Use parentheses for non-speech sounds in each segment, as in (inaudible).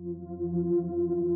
Thank you.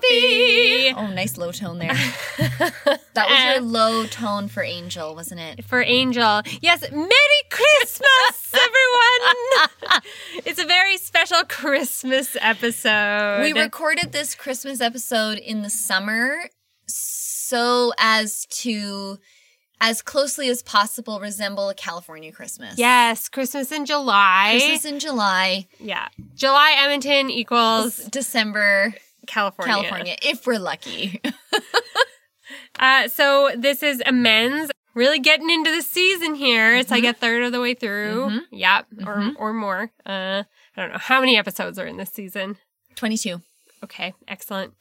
Thinks She's Oh, nice low tone there. (laughs) that was your low tone for Angel, wasn't it? for Angel. Yes, Merry Christmas, (laughs) everyone! (laughs) it's a very special Christmas episode. We recorded this Christmas episode in the summer so as to, as closely as possible, resemble a California Christmas. yes, Christmas in July. Christmas in July, yeah, July Edmonton equals December, California. California, if we're lucky. (laughs) Uh, so this is amends. Really getting into the season here. It's like a third of the way through. Mhm. Yep, or Mhm. or more. Uh, I don't know how many episodes are in this season. 22. Okay, excellent.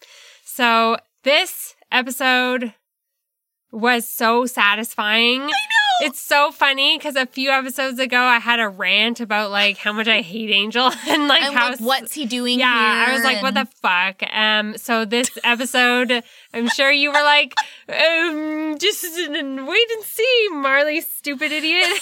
So this episode was so satisfying. I know. It's so funny because a few episodes ago I had a rant about like how much I hate Angel (laughs) and like how like, what's he doing yeah, here? I was like, what the fuck? Um, so this (laughs) episode, I'm sure you were like, um, just wait and see, Marley, stupid idiot. (laughs)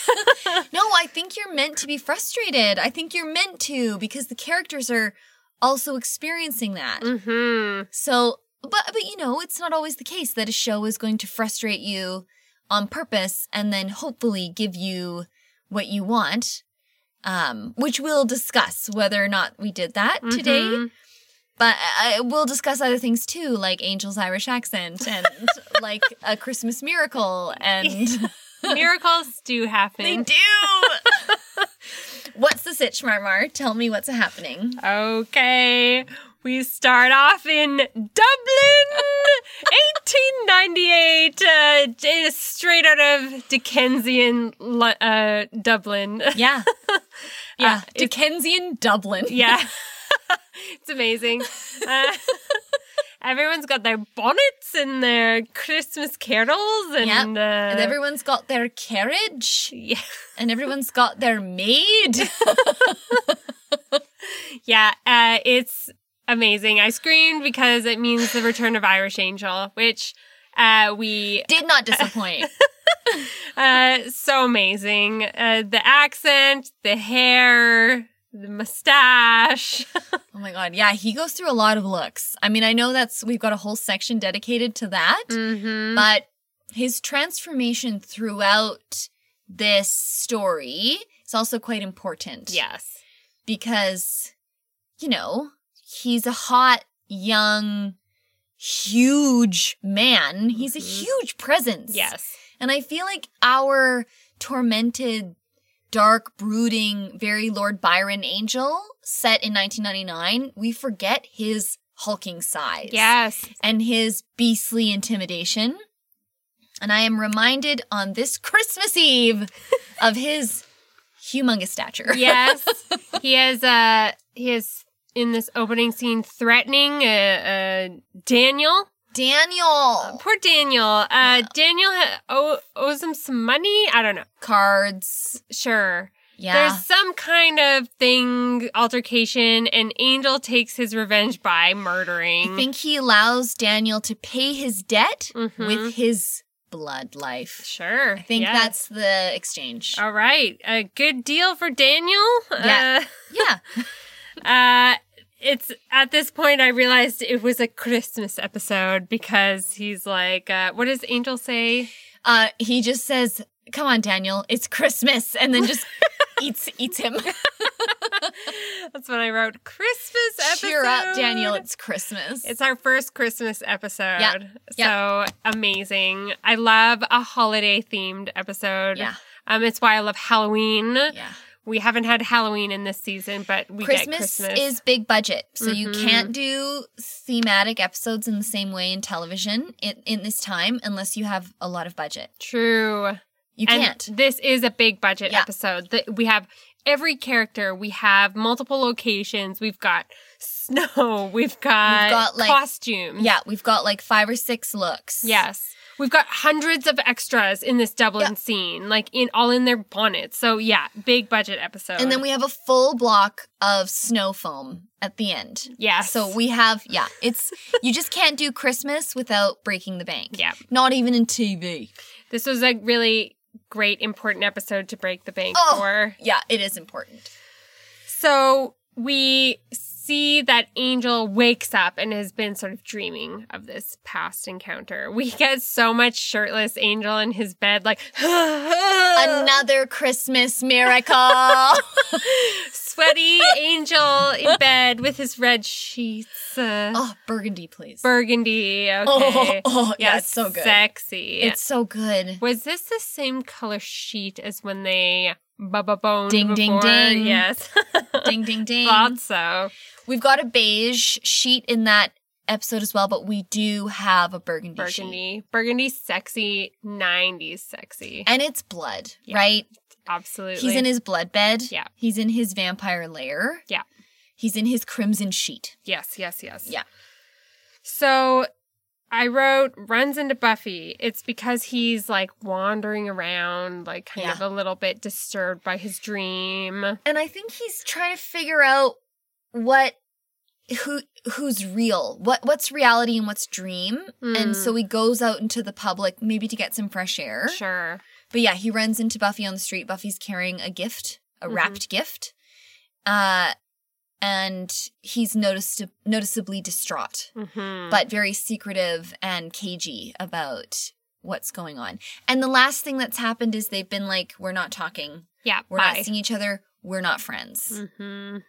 No, I think you're meant to be frustrated. I think you're meant to because the characters are also experiencing that. hmm So, but but you know, it's not always the case that a show is going to frustrate you on purpose and then hopefully give you what you want. Um, which we'll discuss whether or not we did that today. Mhm. But I, we'll discuss other things too, like Angel's Irish accent and (laughs) like a Christmas miracle and (laughs) Miracles do happen. they do. (laughs) what's the sitch, Marmar? Tell me what's happening. Okay. We start off in Dublin, (laughs) 1898, uh, straight out of Dickensian uh, Dublin. Yeah. (laughs) Yeah. Uh, Dickensian Dublin. Yeah. (laughs) it's amazing. Uh, everyone's got their bonnets and their Christmas carols and, Yep. uh, And everyone's got their carriage yeah. and everyone's got their maid. Yeah, uh, it's amazing. I screamed because it means the return of Irish Angel, which uh, we Did not disappoint. (laughs) uh, so amazing. Uh, the accent, the hair, the mustache. (laughs) oh my god. Yeah, he goes through a lot of looks. I mean, I know that's we've got a whole section dedicated to that, mm-hmm. but his transformation throughout this story is also quite important. Yes. because, you know, he's a hot, young, huge man. He's a Mhm. huge presence. Yes. And I feel like our tormented, dark, brooding, very Lord Byron angel set in 1999, we forget his hulking size. Yes. And his beastly intimidation. And I am reminded on this Christmas Eve (laughs) of his humongous stature. yes. (laughs) He has uh he is in this opening scene threatening uh, uh Daniel. Daniel. Poor Daniel. Uh Daniel ha- owe, owes him some money. I don't know. Cards. Sure. Yeah. There's some kind of thing altercation and Angel takes his revenge by murdering. I think he allows Daniel to pay his debt Mhm. with his blood life. Sure. I think yes. that's the exchange. All right. A good deal for Daniel. Yeah. (laughs) yeah. Uh, it's at this point I realized it was a Christmas episode because he's like, uh, what does Angel say? Uh, he just says, "Come on, Daniel, it's Christmas," and then just (laughs) eats eats him. (laughs) That's what I wrote. Christmas episode. Cheer up, Daniel, it's Christmas. It's our first Christmas episode. Yeah. So amazing. I love a holiday themed episode. yeah, Um, it's why I love Halloween. yeah. We haven't had Halloween in this season, but we Christmas, get Christmas. is big budget, so you Mhm. can't do thematic episodes in the same way in television in, in this time unless you have a lot of budget. true. You and can't. this is a big budget Yeah. episode. The- We have every character. We have multiple locations. We've got snow. (laughs) We've got, we've got, like- costumes. Yeah, we've got like five or six looks. Yes. We've got hundreds of extras in this Dublin Yeah. scene, like in all in their bonnets. So yeah, big budget episode. And then we have a full block of snow foam at the end. Yeah. So we have, yeah, it's, (laughs) you just can't do Christmas without breaking the bank. yeah, Not even in TV. this was a really great important episode to break the bank Oh. for. Yeah, it is important. So we see that Angel wakes up and has been sort of dreaming of this past encounter. We get so much shirtless Angel in his bed, like (gasps) Another Christmas miracle. (laughs) sweaty Angel in bed with his red sheets. Uh, oh, burgundy, please. Burgundy. Okay. Oh, oh, yeah, yeah, it's so good. Sexy. It's so good. Was this the same color sheet as when they bubba boned Ding, ding, ding. Yes. (laughs) Ding, ding, ding. Thought so. We've got a beige sheet in that episode as well, but we do have a burgundy, sheet. Burgundy. Burgundy sexy. 90s sexy. And it's blood, Yeah. right? Absolutely. He's in his blood bed. Yeah. He's in his vampire lair. Yeah. He's in his crimson sheet. Yes, yes, yes. Yeah. So I wrote runs into Buffy. It's because he's like wandering around, like kind Yeah. of a little bit disturbed by his dream. And I think he's trying to figure out what who who's real. What what's reality and what's dream. And Mm. so he goes out into the public maybe to get some fresh air. Sure. But yeah, he runs into Buffy on the street. Buffy's carrying a gift, a Mhm. wrapped gift. Uh and he's noticed noticeably distraught, hmm but very secretive and cagey about what's going on. And the last thing that's happened is they've been like, we're not talking. yeah, We're bye. not seeing each other. We're not friends. Mm-hmm. You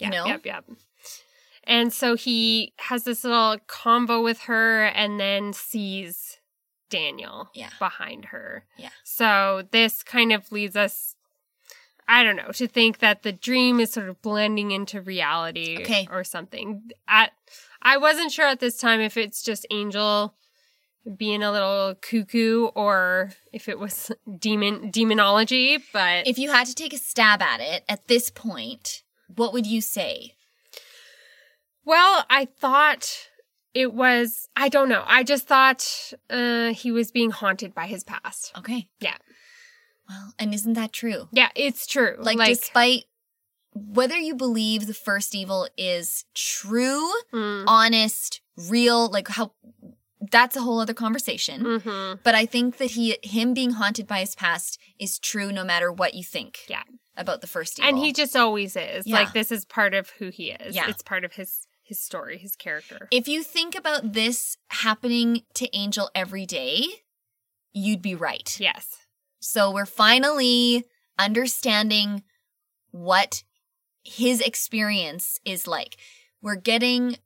Yep, know? Yep, yep. And so he has this little convo with her and then sees Daniel Yeah. behind her. Yeah. So this kind of leads us, I don't know, to think that the dream is sort of blending into reality Okay. or something. At, I wasn't sure at this time if it's just Angel being a little cuckoo or if it was (laughs) demon demonology, but If you had to take a stab at it at this point, what would you say? Well, I thought it was, I don't know. I just thought uh, he was being haunted by his past. Okay. Yeah. Well, and isn't that true? Yeah, it's true. Like, despite whether you believe the first evil is true, mm, honest, real, like how that's a whole other conversation. mhm. But I think that he him being haunted by his past is true no matter what you think. Yeah. About the first evil. and he just always is. Yeah. Like, this is part of who he is. Yeah. It's part of his his story, his character. if you think about this happening to Angel every day, you'd be right. yes. So we're finally understanding what his experience is like. We're getting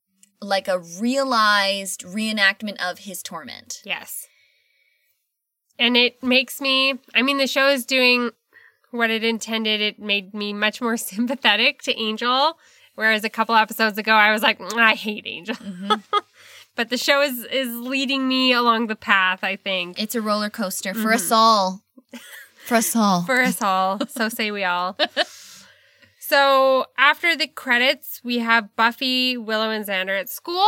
like a realized reenactment of his torment. Yes. And it makes me, I mean, the show is doing what it intended. It made me much more (laughs) sympathetic to Angel. Whereas a couple episodes ago, I was like, "Mm, I hate Angel. Mhm. (laughs) but the show is is leading me along the path, I think. It's a roller coaster for us all. For us all. For us all. so say we all. (laughs) So after the credits, we have Buffy, Willow, and Xander at school.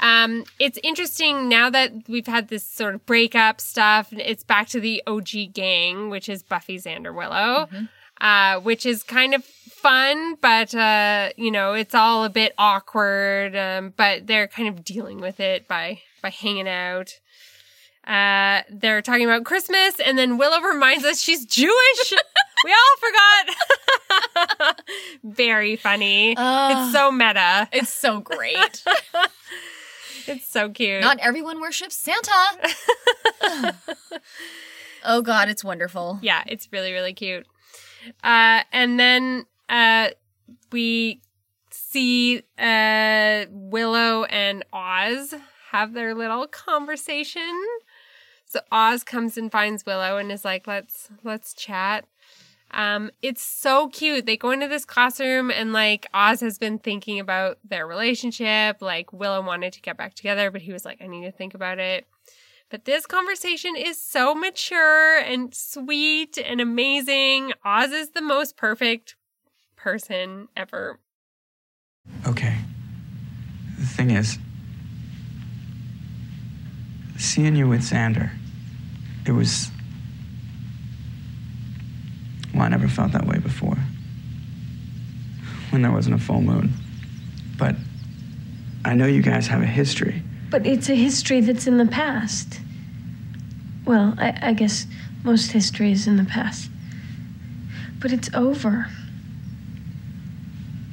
Um, it's interesting now that we've had this sort of breakup stuff. It's back to the OG gang, which is Buffy, Xander, Willow, Mhm. uh, which is kind of fun, but uh, you know, it's all a bit awkward. Um, but they're kind of dealing with it by by hanging out. Uh, they're talking about Christmas, and then Willow (laughs) reminds us she's Jewish. (laughs) we all forgot. (laughs) Very funny. Ah, it's so meta. it's so great. It's so cute. Not everyone worships Santa. oh god, it's wonderful. yeah, it's really really cute. Uh, and then uh, we see uh, Willow and Oz have their little conversation. So Oz comes and finds Willow and is like, "Let's let's chat." Um, it's so cute. They go into this classroom and like Oz has been thinking about their relationship. Like Willow wanted to get back together, but he was like, "I need to think about it." But this conversation is so mature and sweet and amazing. Oz is the most perfect person ever. Okay. The thing is, seeing you with Xander, it was. Well, I never felt that way before. When there wasn't a full moon. But I know you guys have a history. But it's a history that's in the past. Well, I, I guess most history is in the past. But it's over.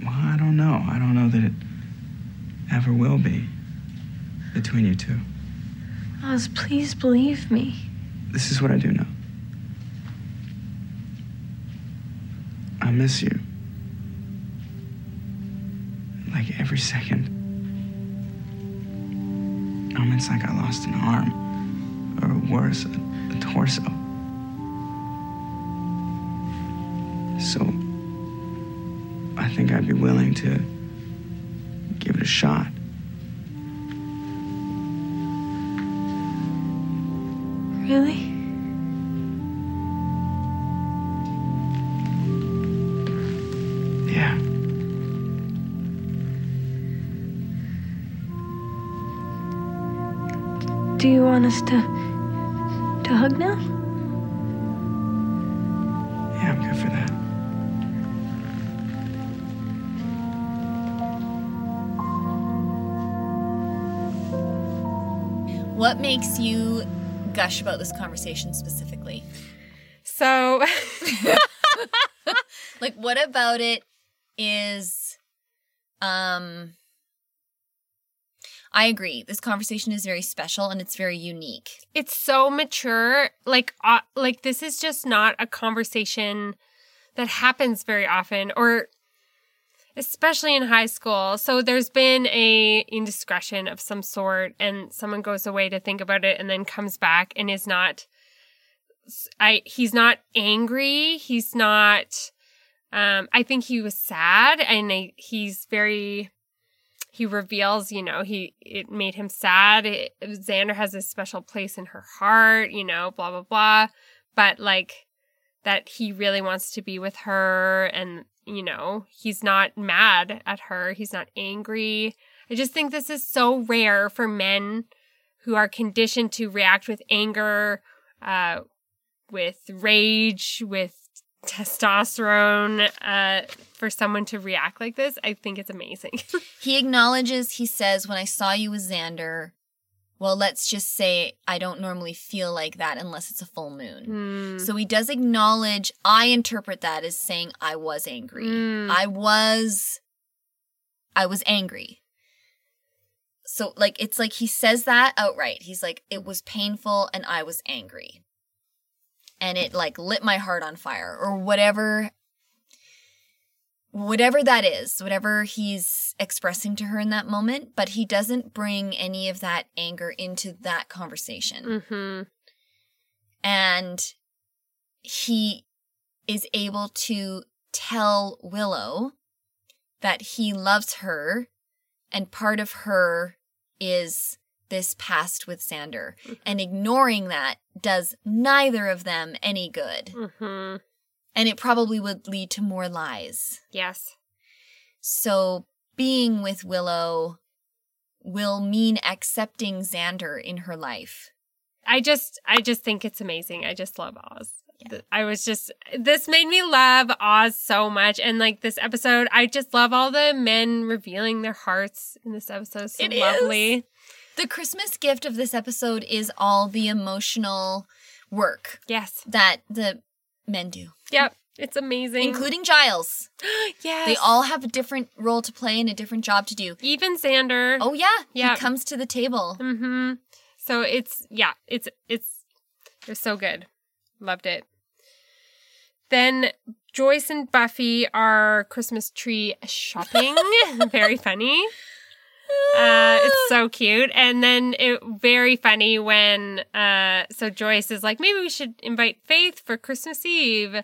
Well, I don't know. I don't know that it ever will be between you two. Oz, please believe me. This is what I do know. I miss you. Like every second. Moments like I lost an arm, or worse, a, a torso. So, I think I'd be willing to give it a shot. Really? Do you want us to to hug now? Yeah, I'm good for that. What makes you gush about this conversation specifically? So, (laughs) Like what about it is um I agree. This conversation is very special and it's very unique. it's so mature. Like, uh, like this is just not a conversation that happens very often, or especially in high school. So there's been a indiscretion of some sort, and someone goes away to think about it, and then comes back and is not. I he's not angry. He's not. Um, I think he was sad, and I, he's very he reveals, you know, he it made him sad. It, Xander has a special place in her heart, you know, blah blah blah. But like that he really wants to be with her and you know, he's not mad at her. He's not angry. I just think this is so rare for men who are conditioned to react with anger, uh, with rage, with testosterone, uh, for someone to react like this. I think it's amazing. (laughs) He acknowledges, he says, when I saw you with Xander, well, let's just say I don't normally feel like that unless it's a full moon. Hmm. So he does acknowledge, I interpret that as saying I was angry. Mm. I was I was angry. So like it's like he says that outright. He's like it was painful and I was angry. And it like lit my heart on fire or whatever whatever that is, whatever he's expressing to her in that moment, but he doesn't bring any of that anger into that conversation. Hmm and he is able to tell Willow that he loves her and part of her is this past with Xander and ignoring that does neither of them any good hmm and it probably would lead to more lies Yes. so being with Willow will mean accepting Xander in her life I just I just think it's amazing. I just love Oz. Yeah. I was just this made me love Oz so much and like this episode I just love all the men revealing their hearts in this episode. It's so It is. The Christmas gift of this episode is all the emotional work Yes. that the men do, Yep. It's amazing. including Giles. (gasps) yes. They all have a different role to play and a different job to do. even Xander. Oh yeah, Yeah. he comes to the table. Mm-hmm. So it's yeah, it's it's it was so good. Loved it. Then Joyce and Buffy are Christmas tree shopping. (laughs) very funny. Uh, it's so cute. And then it very funny when uh so Joyce is like, maybe we should invite Faith for Christmas Eve uh,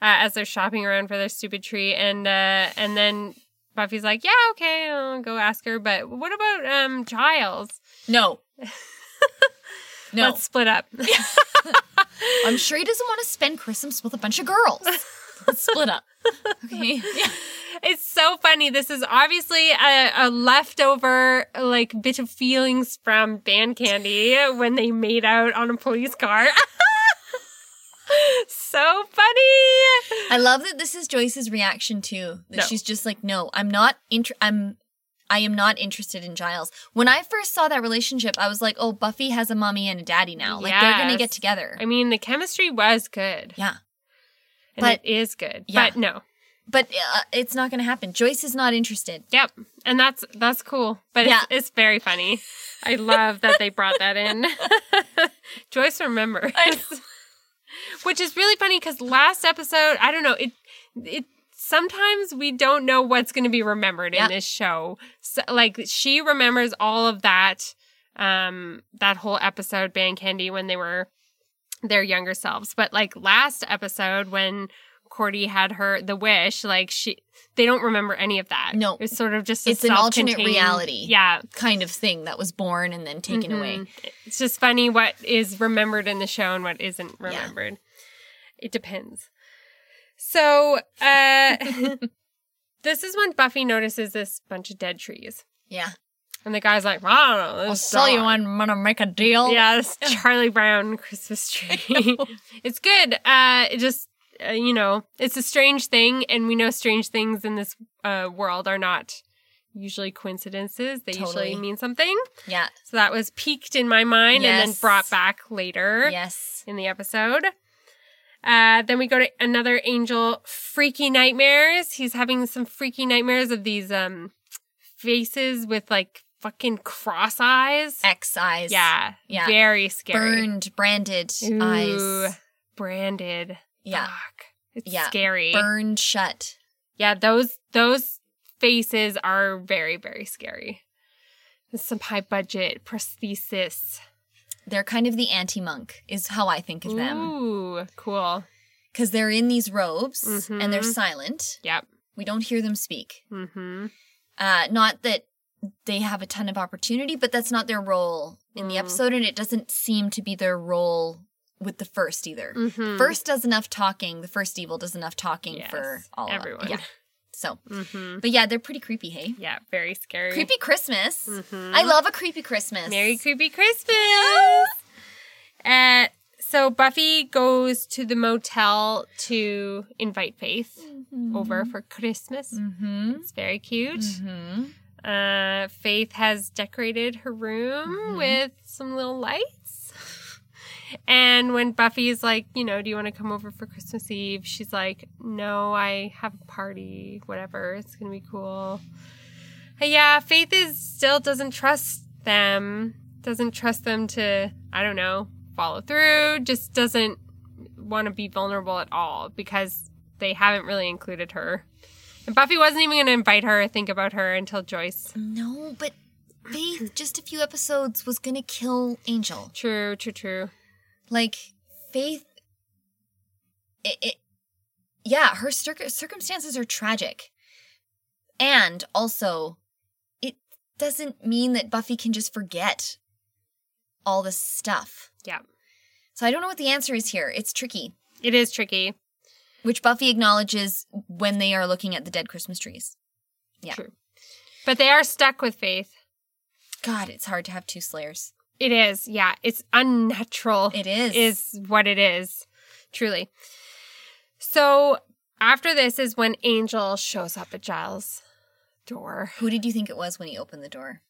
as they're shopping around for their stupid tree. And uh and then Buffy's like, Yeah, okay, I'll go ask her. But what about um Giles? No, (laughs) no, Let's split up. (laughs) I'm sure he doesn't want to spend Christmas with a bunch of girls. Let's split up. (laughs) Okay. Yeah. It's so funny. This is obviously a, a leftover like bit of feelings from Band Candy when they made out on a police car. (laughs) so funny. I love that this is Joyce's reaction too. That No. she's just like, no, I'm not inter- I'm I am not interested in Giles. When I first saw that relationship, I was like, oh, Buffy has a mommy and a daddy now. Like they're gonna get together. I mean, the chemistry was good. yeah. And But- it is good. Yeah. But no. But uh, it's not gonna happen. Joyce is not interested. Yep. And that's that's cool. But Yeah. it's, it's very funny. I love that they brought that in. (laughs) Joyce remembers. (laughs) Which is really funny because last episode, I don't know, it it sometimes we don't know what's going to be remembered Yeah. in this show. So, like she remembers all of that um that whole episode Band Candy when they were their younger selves. But like last episode when Cordy had her the wish, like she they don't remember any of that. No. It's sort of just a It's an alternate reality. Yeah. Kind of thing that was born and then taken away. Mhm. It's just funny what is remembered in the show and what isn't remembered. It depends. So, uh (laughs) this is when Buffy notices this bunch of dead trees. Yeah. And the guy's like, I don't know. I'll sell you dog." one. I'm gonna make a deal. Yeah, this (laughs) Charlie Brown Christmas tree. (laughs) it's good. Uh, it just, uh, you know, it's a strange thing, and we know strange things in this uh, world are not usually coincidences. They Totally. usually mean something. Yeah. So that was peaked in my mind and then brought back later Yes. in the episode. Uh, then we go to another angel freaky nightmares. He's having some freaky nightmares of these um faces with like fucking cross eyes. X eyes. Yeah, Yeah. very scary. Burned, branded Ooh, eyes. branded. Yeah. Fuck. It's Yeah. scary. Burned shut. Yeah, those those faces are very very scary. There's some high budget prosthesis. They're kind of the anti monk, is how I think of them. Ooh, cool. Because they're in these robes and they're Mhm. silent. Yep. We don't hear them speak. Mm-hmm. Uh, not that they have a ton of opportunity, but that's not their role in the Mm. episode, and it doesn't seem to be their role with the first either. Mm-hmm. First does enough talking. The first evil does enough talking Yes, for all of- everyone. Yeah. So, Mm-hmm. but yeah, they're pretty creepy. Hey, Yeah, very scary. creepy Christmas. Mhm. I love a creepy Christmas. Merry creepy Christmas. Uh, so Buffy goes to the motel to invite Faith over for Christmas. Mm-hmm. It's very cute. Mm-hmm. Uh, Faith has decorated her room with some little lights. And when Buffy's like, you know, do you want to come over for Christmas Eve? She's like, no, I have a party, whatever. It's going to be cool. Uh, yeah, Faith is still doesn't trust them, doesn't trust them to, I don't know, follow through, just doesn't want to be vulnerable at all because they haven't really included her. And Buffy wasn't even going to invite her or think about her until Joyce. No, but Faith, just a few episodes, was gonna kill Angel. True, true, true. Like Faith, it, it yeah, her circ- circumstances are tragic, and also, it doesn't mean that Buffy can just forget all this stuff. Yeah. So I don't know what the answer is here. It's tricky, It is tricky. which Buffy acknowledges when they are looking at the dead Christmas trees. Yeah. True. But they are stuck with Faith. God, it's hard to have two Slayers. It is. Yeah. It's unnatural. It is. Is what it is. Truly. So after this is when Angel shows up at Giles' door. Who did you think it was when he opened the door?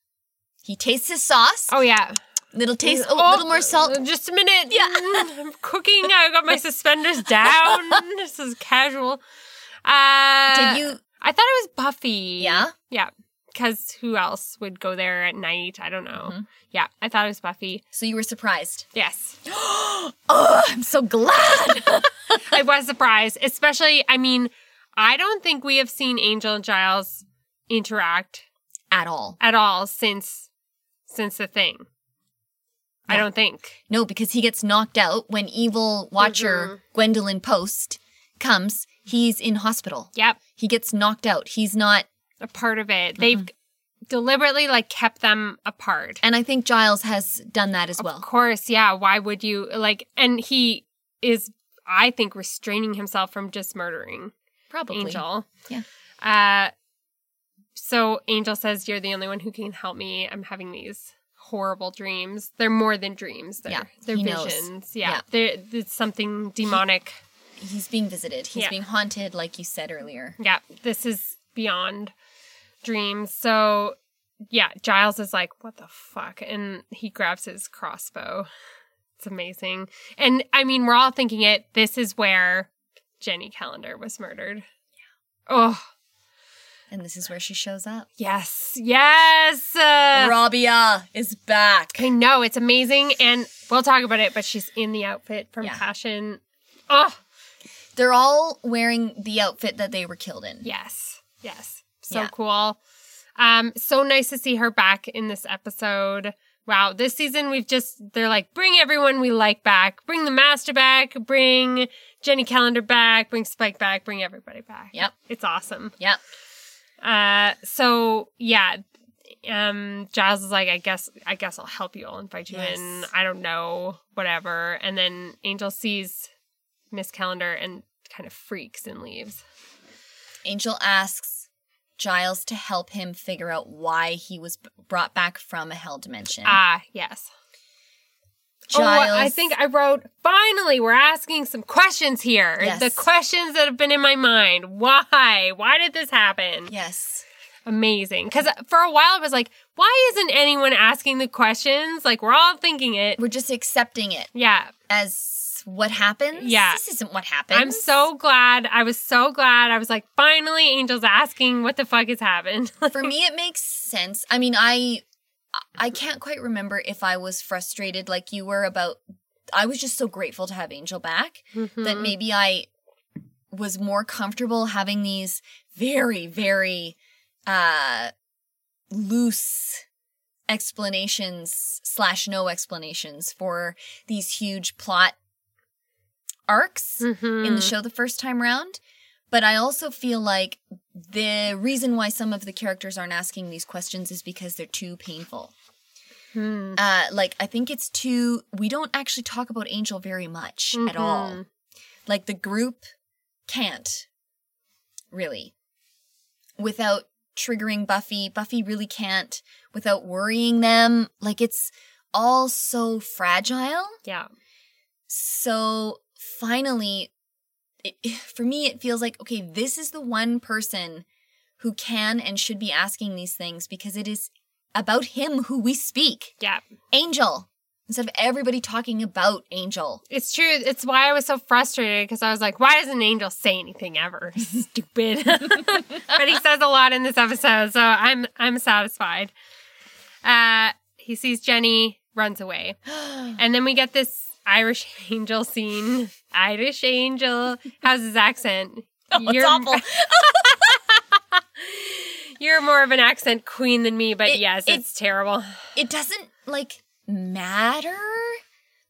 He tastes his sauce. Oh, yeah. Little taste, oh, a little more salt. Just a minute. Yeah. (laughs) I'm cooking. I got my suspenders down. (laughs) this is casual. Uh, Did you? I thought it was Buffy. Yeah. Yeah. Because who else would go there at night? I don't know. Mhm. Yeah, I thought it was Buffy. So you were surprised. Yes. (gasps) oh, I'm so glad. (laughs) (laughs) I was surprised, especially, I mean, I don't think we have seen Angel and Giles interact At all. at all since since the thing. I don't think. No, because he gets knocked out when evil watcher Gwendolyn Post comes. He's in hospital. Yep, He gets knocked out. He's not. A part of it. They've deliberately like kept them apart. And I think Giles has done that as Of well. Of course, yeah. Why would you like? And he is, I think, restraining himself from just murdering Probably. Angel. Yeah. Uh, so Angel says, You're the only one who can help me. I'm having these horrible dreams. They're more than dreams. They're, Yeah, they're he visions. Yeah. Yeah. They're, it's something demonic. He's being visited. He's Yeah. being haunted, like you said earlier. Yeah. This is beyond dreams. So, yeah, Giles is like, What the fuck? And he grabs his crossbow. It's amazing. And I mean, we're all thinking it. This is where Jenny Calendar was murdered. Oh, And this is where she shows up. yes. Yes. Uh, Robia is back. I know it's amazing, and we'll talk about it. But she's in the outfit from Yeah. Passion. Oh They're all wearing the outfit that they were killed in. yes, yes, so Yeah. cool. Um, so nice to see her back in this episode. Wow, this season we've just they're like bring everyone we like back, bring the Master back, bring Jenny Calendar back, bring Spike back, bring everybody back. Yep. it's awesome. Yep. Uh, so yeah, um, Giles is like, I guess, I guess I'll help you. I'll invite you in. I don't know, whatever. And then Angel sees Miss Calendar and kind of freaks and leaves. Angel asks Giles to help him figure out why he was brought back from a hell dimension. Ah, yes. Giles, Oh, I think I wrote, finally, we're asking some questions here. Yes. The questions that have been in my mind. Why? Why did this happen? yes, Amazing. Because for a while, I was like, why isn't anyone asking the questions? Like, we're all thinking it. we're just accepting it Yeah. as what happens. Yeah. this isn't what happens. I'm so glad. I was so glad. I was like, finally, Angel's asking what the fuck has happened. (laughs) For me, it makes sense. I mean, I I can't quite remember if I was frustrated like you were about. I was just so grateful to have Angel back Mm-hmm. that maybe I was more comfortable having these very, very uh loose explanations slash no explanations for these huge plot arcs Mm-hmm. in the show the first time round. But I also feel like the reason why some of the characters aren't asking these questions is because they're too painful. Hmm. Uh, like I think it's too. We don't actually talk about Angel very much at all. Like the group can't really without triggering Buffy. Buffy really can't without worrying them. Like it's all so fragile. Yeah. So finally, it, for me, it feels like, okay, this is the one person who can and should be asking these things because it is about him who we speak. Yeah. Angel. Instead of everybody talking about Angel. It's true. It's why I was so frustrated because I was like, why doesn't Angel say anything ever? (laughs) Stupid. (laughs) but he says a lot in this episode, so I'm I'm satisfied. Uh he sees Jenny, runs away. (gasps) And then we get this Irish (laughs) angel scene. Irish angel. How's his accent? Oh, it's awful. (laughs) You're more of an accent queen than me, but It- yes, it- it's terrible. It doesn't, like, matter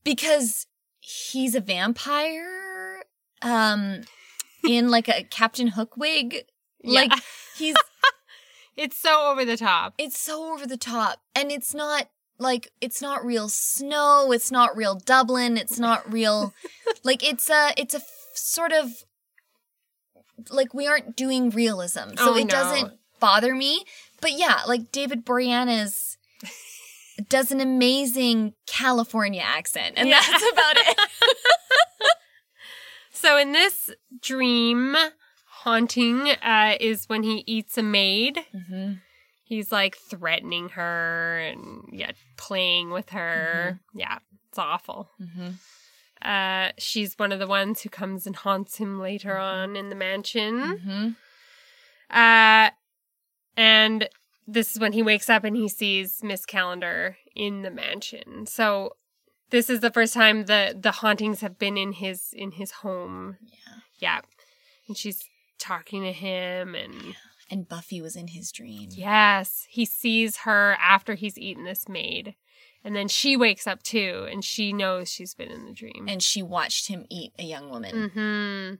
because he's a vampire um, in, like, a Captain Hook wig. Like, Yeah. he's (laughs) It's so over the top. it's so over the top and it's not like it's not real snow it's not real dublin it's not real (laughs) like it's a it's a f- sort of like we aren't doing realism so Oh, it no. doesn't bother me but yeah like david boreanaz (laughs) does an amazing california accent and Yeah. that's about it (laughs) So in this dream, haunting uh, is when he eats a maid. mm-hmm. He's like threatening her and yeah, playing with her. Yeah, it's awful. Mm-hmm. Uh, she's one of the ones who comes and haunts him later on in the mansion. Mm-hmm. Uh, and this is when he wakes up and he sees Miss Calendar in the mansion. So this is the first time the the hauntings have been in his in his home. Yeah. Yeah. And she's talking to him and and buffy was in his dream yes, he sees her after he's eaten this maid. And then she wakes up too and she knows she's been in the dream. and she watched him eat a young woman mhm.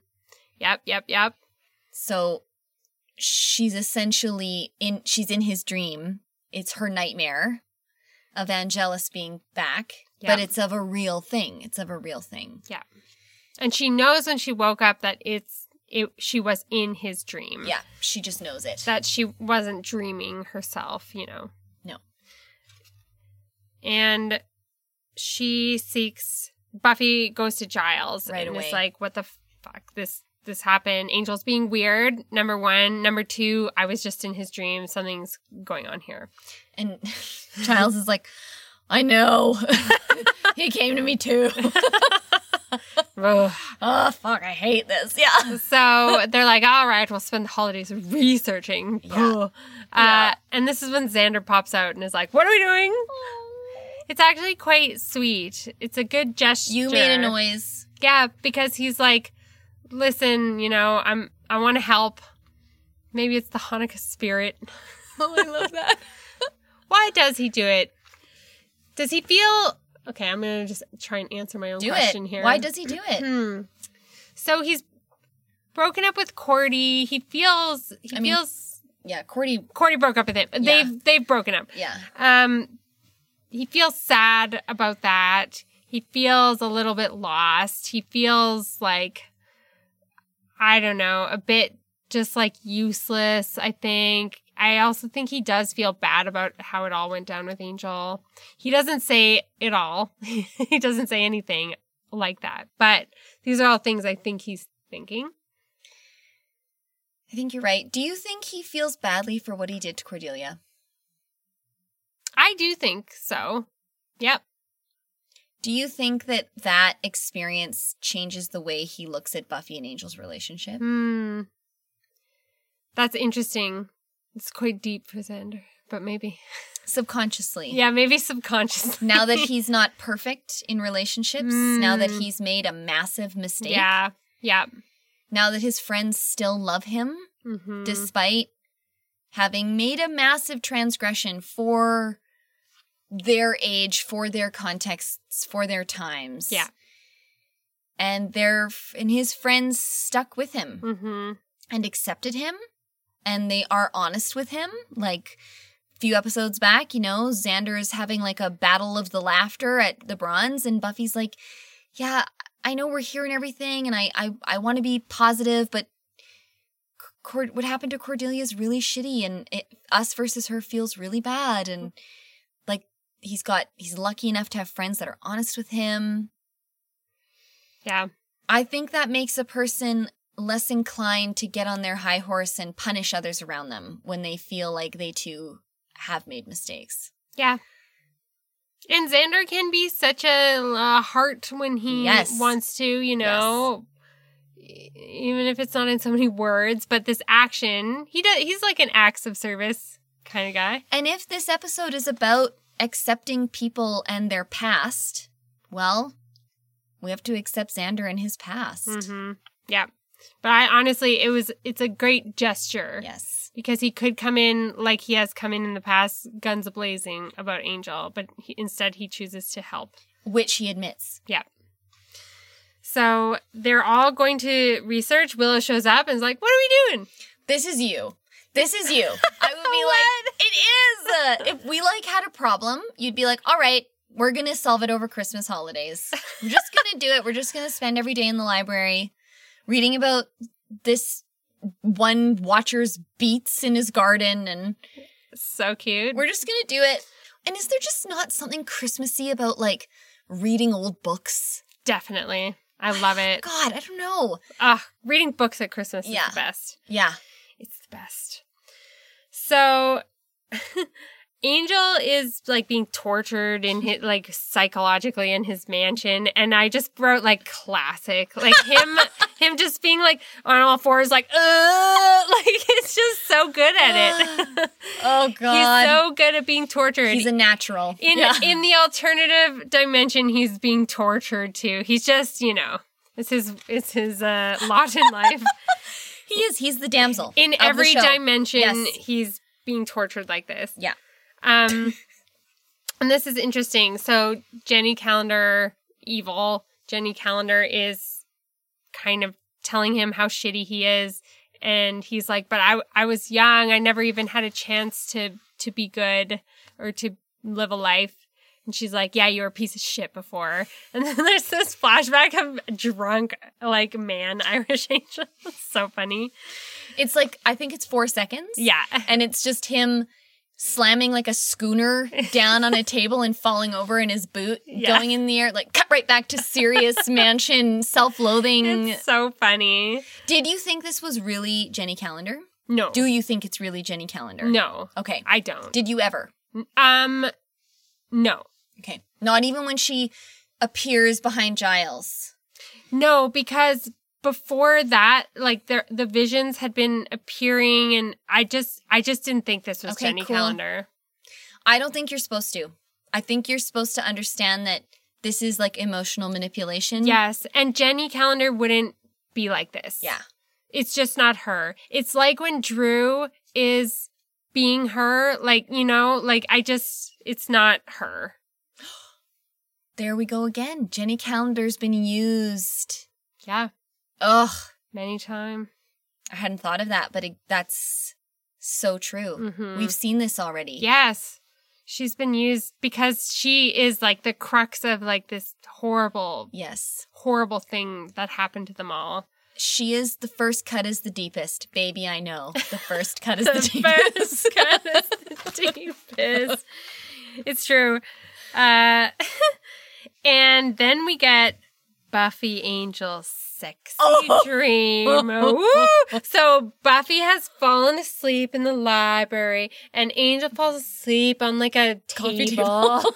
Yep, yep, yep. So she's essentially in she's in his dream. It's her nightmare of Angelus being back, but it's of a real thing. It's of a real thing. Yeah. And she knows when she woke up that it's it she was in his dream. Yeah, she just knows it. That she wasn't dreaming herself, you know. No. And she seeks Buffy goes to Giles Right and away. is like, "What the fuck? This this happened. Angel's being weird. Number one. Number two. I was just in his dream. Something's going on here. and (laughs) Giles is like, I know. (laughs) he came to me too. (laughs) (laughs) Oh fuck, I hate this. Yeah. so they're like, "All right, we'll spend the holidays researching." Yeah. Uh, Yeah. And this is when Xander pops out and is like, "What are we doing?" It's actually quite sweet. It's a good gesture. You made a noise. Yeah, because he's like, listen, you know, I'm I want to help. Maybe it's the Hanukkah spirit. (laughs) Oh, I love that. (laughs) Why does he do it? Does he feel Okay, I'm going to just try and answer my own Do question it. here. Why does he do it? Hmm. So he's broken up with Cordy. He feels he I mean- feels Yeah, Cordy. Cordy broke up with him. Yeah. They've they've broken up. Yeah. Um, he feels sad about that. He feels a little bit lost. He feels like, I don't know, a bit just like useless, I think. I also think he does feel bad about how it all went down with Angel. He doesn't say it all, (laughs) he doesn't say anything like that. But these are all things I think he's thinking. I think you're right. Do you think he feels badly for what he did to Cordelia? I do think so. Yep. Do you think that that experience changes the way he looks at Buffy and Angel's relationship? Hmm. That's interesting. It's quite deep for Xander, but maybe. Subconsciously. Yeah, maybe subconsciously. Now that (laughs) he's not perfect in relationships, now that Mm. he's made a massive mistake, Yeah. Yeah. now that his friends still love him, hmm despite having made a massive transgression for their age, for their contexts, for their times. Yeah. And their and his friends stuck with him hmm and accepted him and they are honest with him. Like a few episodes back, you know, Xander is having like a battle of the laughter at the bronze and Buffy's like, "Yeah, I know we're here and everything and I I I want to be positive, but Cord- what happened to Cordelia is really shitty and it, us versus her feels really bad and like he's got he's lucky enough to have friends that are honest with him Yeah. I think that makes a person less inclined to get on their high horse and punish others around them when they feel like they too have made mistakes. Yeah. And Xander can be such a uh, heart when he Yes. wants to, you know. E- Even if it's not in so many words, but this action, he does. He's like an acts of service kind of guy. And if this episode is about accepting people and their past, well, we have to accept Xander and his past. hmm Yeah. But I honestly, it was. It's a great gesture. Yes. because he could come in like he has come in in the past, guns blazing about Angel, but he, instead he chooses to help. Which he admits. Yeah. So they're all going to research. Willow shows up and is like, "What are we doing?" This is you. This is you. (laughs) I would be like, it is. (laughs) If we like had a problem, you'd be like, all right, we're going to solve it over Christmas holidays. We're just going to do it. We're just going to spend every day in the library reading about this one watcher's beets in his garden and So cute. we're just going to do it. And is there just not something Christmassy about like reading old books? Definitely, I love it. (sighs) God, I don't know. Ugh, reading books at Christmas Yeah. is the best. Yeah. It's the best. So (laughs) Angel is like being tortured in his like psychologically in his mansion and I just wrote like classic. Like him (laughs) him just being like on all fours like uh (laughs) like it's just so good at it. (sighs) Oh (laughs) God. he's so good at being tortured. He's a natural. in Yeah. in the alternative dimension he's being tortured too. He's just, you know, it's his it's his uh lot in life. He is. He's the damsel. in every dimension Yes. he's being tortured like this Yeah. Um and this is interesting so jenny calendar evil jenny calendar is kind of telling him how shitty he is and he's like but i i was young i never even had a chance to to be good or to live a life And she's like, Yeah, you were a piece of shit before. (laughs) And then there's this flashback of drunk, like, man, (laughs) Irish Angel. (laughs) It's so funny. It's like I think it's four seconds. Yeah. and it's just him slamming like a schooner down on a (laughs) table and falling over in his boot, Yeah. going in the air, like cut right back to serious (laughs) mansion self-loathing. It's so funny. Did you think this was really Jenny Calendar? No. Do you think it's really Jenny Calendar? no. Okay. I don't. Did you ever? um, no. Okay. Not even when she appears behind Giles. No, because before that, like the the visions had been appearing, and I just I just didn't think this was Okay, Jenny cool. Calendar. I don't think you're supposed to. I think you're supposed to understand that this is like emotional manipulation. Yes, and Jenny Calendar wouldn't be like this. Yeah. it's just not her. It's like when Drew is being her, like you know, like I just it's not her. (gasps) There we go again. Jenny Calendar's been used. Yeah, Ugh. many time. I hadn't thought of that, but it, that's so true. Mhm. We've seen this already. Yes. She's been used because she is like the crux of like this horrible, Yes. horrible thing that happened to them all. She is the first cut is the deepest. Baby, I know. The first cut is (laughs) the, the deepest. first cut is the deepest. It's true. Uh, (laughs) and then we get Buffy Angel's sexy Oh. dream. So Buffy has fallen asleep in the library, and Angel falls asleep on like a Coffee table. (laughs)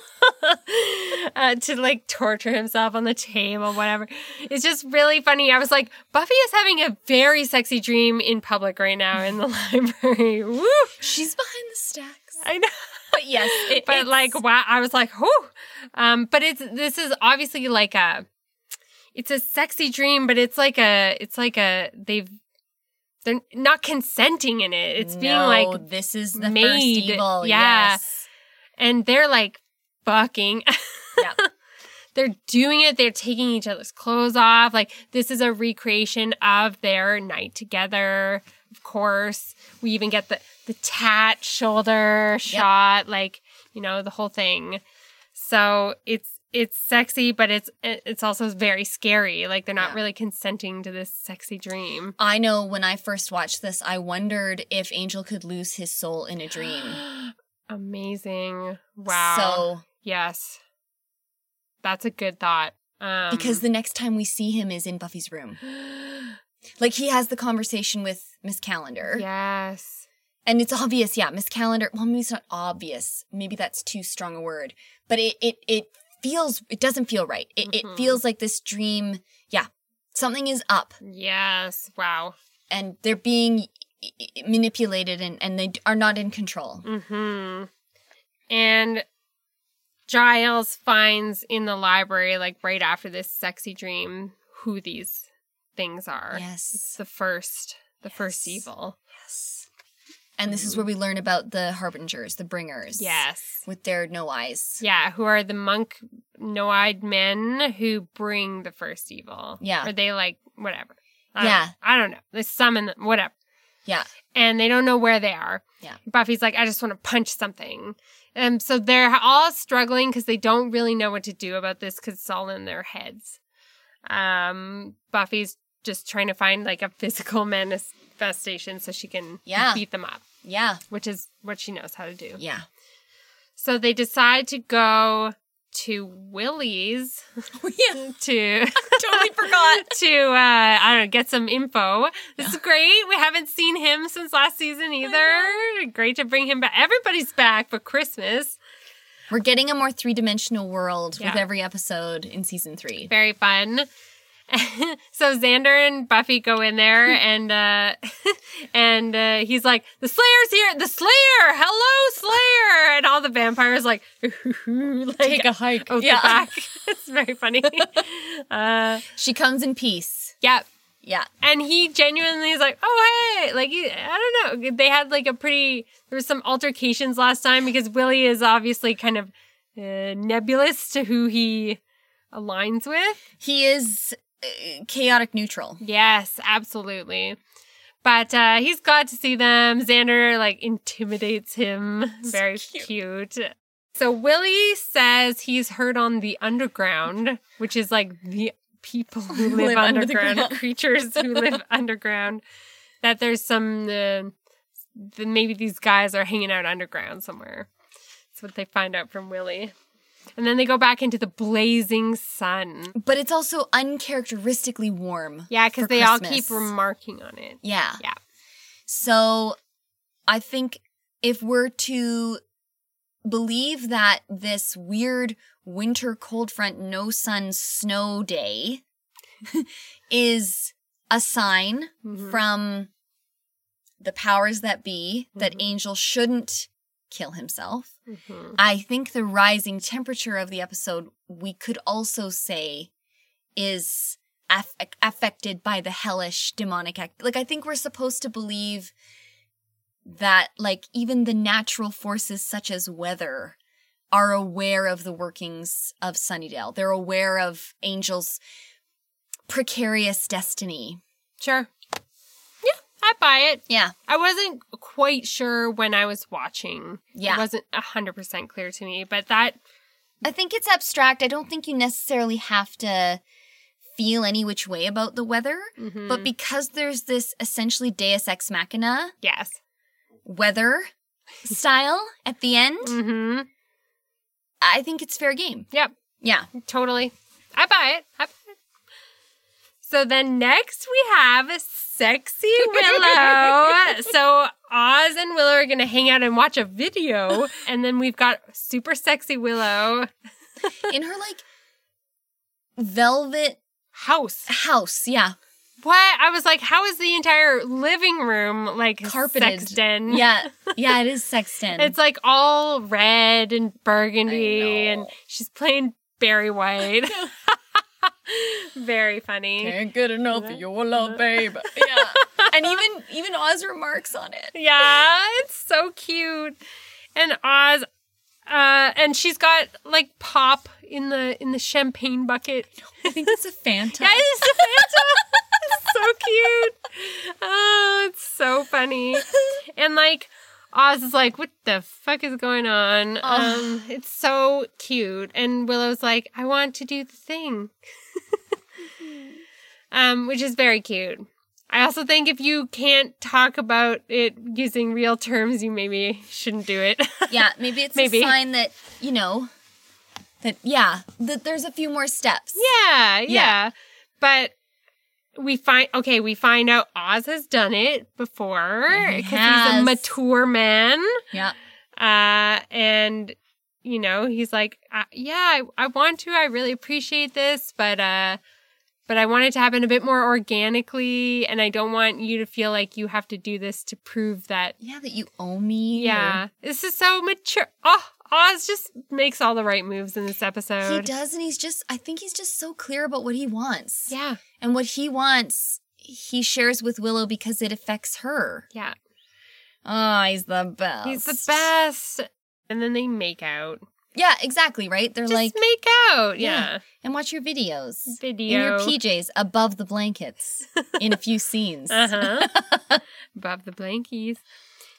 uh, to like torture himself on the table, whatever. It's just really funny. I was like, Buffy is having a very sexy dream in public right now in the (laughs) library. Woo! She's behind the stacks. I know. But yes, it, But like, wow, I was like, whoo. Um, but it's this is obviously like a, it's a sexy dream, but it's like a, it's like a they've, they're not consenting in it. It's being like, this is the first made. evil. Yeah. Yes. and they're like fucking. (laughs) Yeah. they're doing it. They're taking each other's clothes off. Like this is a recreation of their night together. Of course, we even get the the tat shoulder shot, like you know the whole thing. So it's it's sexy, but it's it's also very scary. Like they're not Yeah. really consenting to this sexy dream. I know when I first watched this, I wondered if Angel could lose his soul in a dream. (gasps) Amazing! Wow. So yes, that's a good thought. Um, because the next time we see him is in Buffy's room. (gasps) Like he has the conversation with Miss Calendar. yes, And it's obvious, yeah, Miss Calendar, well maybe it's not obvious. Maybe that's too strong a word. But it it it feels it doesn't feel right. It Mhm. it feels like this dream, yeah. Something is up yes, wow. and they're being manipulated and, and they are not in control. Hmm. And Giles finds in the library, like right after this sexy dream, who these things are. Yes. It's Yes. the first, the first evil. And this is where we learn about the harbingers, the bringers. Yes. With their no eyes. Yeah, who are the monk no-eyed men who bring the first evil. Yeah. Or they like whatever. I Yeah. Don't, I don't know. They summon them, whatever. Yeah. And they don't know where they are. Yeah. Buffy's like, I just want to punch something. And so they're all struggling because they don't really know what to do about this because it's all in their heads. Um, Buffy's just trying to find like a physical (laughs) manifestation so she can Yeah. beat them up, Yeah. which is what she knows how to do. Yeah. So they decide to go to Willie's (laughs) yeah. (laughs) to (laughs) Totally forgot. to uh I don't know, get some info. This is great. We haven't seen him since last season either. Great to bring him back. Everybody's back for Christmas. We're getting a more three dimensional world with every episode in season three. Very fun. (laughs) so Xander and Buffy go in there (laughs) and uh (laughs) and uh he's like, The Slayer's here, the Slayer! Hello, Slayer! And all the vampires like, like take a hike. out the back. it's very funny. uh She comes in peace. yeah. Yeah. And he genuinely is like, oh, hey, like, I don't know. They had like a pretty, there was some altercations last time because Willie is obviously kind of uh, nebulous to who he aligns with. He is chaotic neutral. Yes, absolutely. But uh, he's glad to see them. Xander like intimidates him. (laughs) Very cute. So Willie says he's heard on the underground, which is like the people who (laughs) live, Live under the underground, creatures who (laughs) live underground, that there's some, uh, maybe these guys are hanging out underground somewhere. That's what they find out from Willie. And then they go back into the blazing sun. But it's also uncharacteristically warm. Yeah, because they all keep remarking on it. Yeah. Yeah. So I think if we're to believe that this weird winter cold front, no sun, snow day (laughs) is a sign Mhm. from the powers that be that Mhm. Angel shouldn't kill himself. Mhm. I think the rising temperature of the episode, we could also say, is aff- affected by the hellish demonic act. Like, I think we're supposed to believe that, like, even the natural forces such as weather are aware of the workings of Sunnydale. They're aware of Angel's precarious destiny. Sure. I buy it. Yeah. I wasn't quite sure when I was watching. Yeah. It wasn't 100% clear to me, but that, I think it's abstract. I don't think you necessarily have to feel any which way about the weather. mhm. But because there's this essentially Deus Ex Machina yes. weather (laughs) style at the end, hmm I think it's fair game. Yep. Yeah. Totally. I buy it. I buy it. So then next we have Sexy Willow. so Oz and Willow are going to hang out and watch a video. And then we've got super sexy Willow In her like velvet house. house. Yeah. What? I was like, how is the entire living room like Carpeted. sex den? Yeah. (laughs) Yeah, it is Sexton. It's like all red and burgundy, and she's playing Barry White. (laughs) Very funny. good enough for your love, (laughs) babe. Yeah. (laughs) and even even Oz remarks on it. Yeah, it's so cute. And Oz, uh, and she's got like pop in the in the champagne bucket. I think it's a Fanta. Yeah, it's a Fanta. it's so cute. Oh, it's so funny. And like Oz is like, what the fuck is going on? Um, it's so cute. And Willow's like, I want to do the thing. Um, which is very cute. I also think if you can't talk about it using real terms, you maybe shouldn't do it. (laughs) Yeah, maybe it's Maybe. a sign that, you know, that yeah, that there's a few more steps. Yeah, yeah. Yeah. But we find okay, we find out Oz has done it before because he's a mature man. Yeah. Uh, and you know, he's like, uh, yeah, I, I want to. I really appreciate this, but uh, but I want it to happen a bit more organically, and I don't want you to feel like you have to do this to prove that. Yeah, that you owe me. Yeah, this is so mature. Oh, Oz just makes all the right moves in this episode. He does, and he's just, I think he's just so clear about what he wants. Yeah, And what he wants, he shares with Willow because it affects her. yeah. Oh, he's the best. He's the best. And then they make out. Yeah, exactly, right? They're Just like, make out. Yeah. Yeah. and watch your videos. Video. In your PJs above the blankets in a few (laughs) scenes. Uh huh. Above the blankies.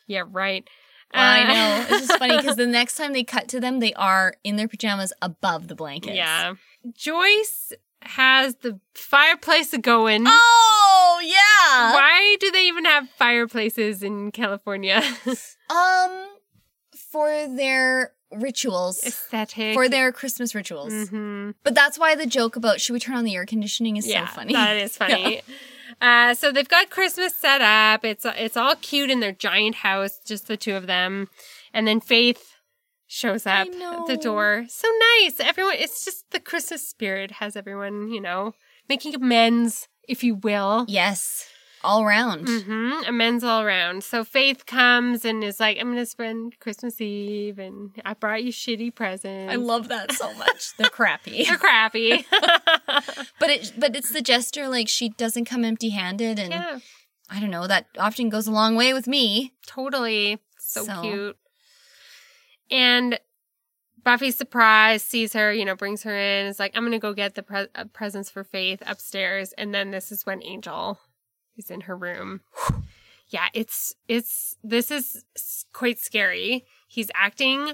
Yeah, right. I Uh, know. It's just funny because the (laughs) next time they cut to them, they are in their pajamas above the blankets. Yeah. Joyce has the fireplace going. Oh, yeah. Why do they even have fireplaces in California? (laughs) Um, for their rituals, Aesthetic. for their Christmas rituals. hmm But that's why the joke about should we turn on the air conditioning is Yeah, so funny. that is (laughs) funny. Uh, so they've got Christmas set up. It's it's all cute in their giant house, just the two of them, and then Faith shows up at the door. So nice, everyone. It's just the Christmas spirit has everyone, you know, making amends, if you will. Yes, all around. Mm-hmm. Amends all around. So Faith comes and is like, I'm going to spend Christmas Eve and I brought you shitty presents. I love that so (laughs) much. They're crappy. They're crappy. (laughs) But it but it's the gesture like she doesn't come empty-handed and yeah, I don't know, that often goes a long way with me. totally. So, So- cute. And Buffy, surprised, sees her, you know, brings her in, is like, I'm going to go get the pre- uh, presents for Faith upstairs. And then this is when Angel is in her room. yeah, it's, it's, this is quite scary. He's acting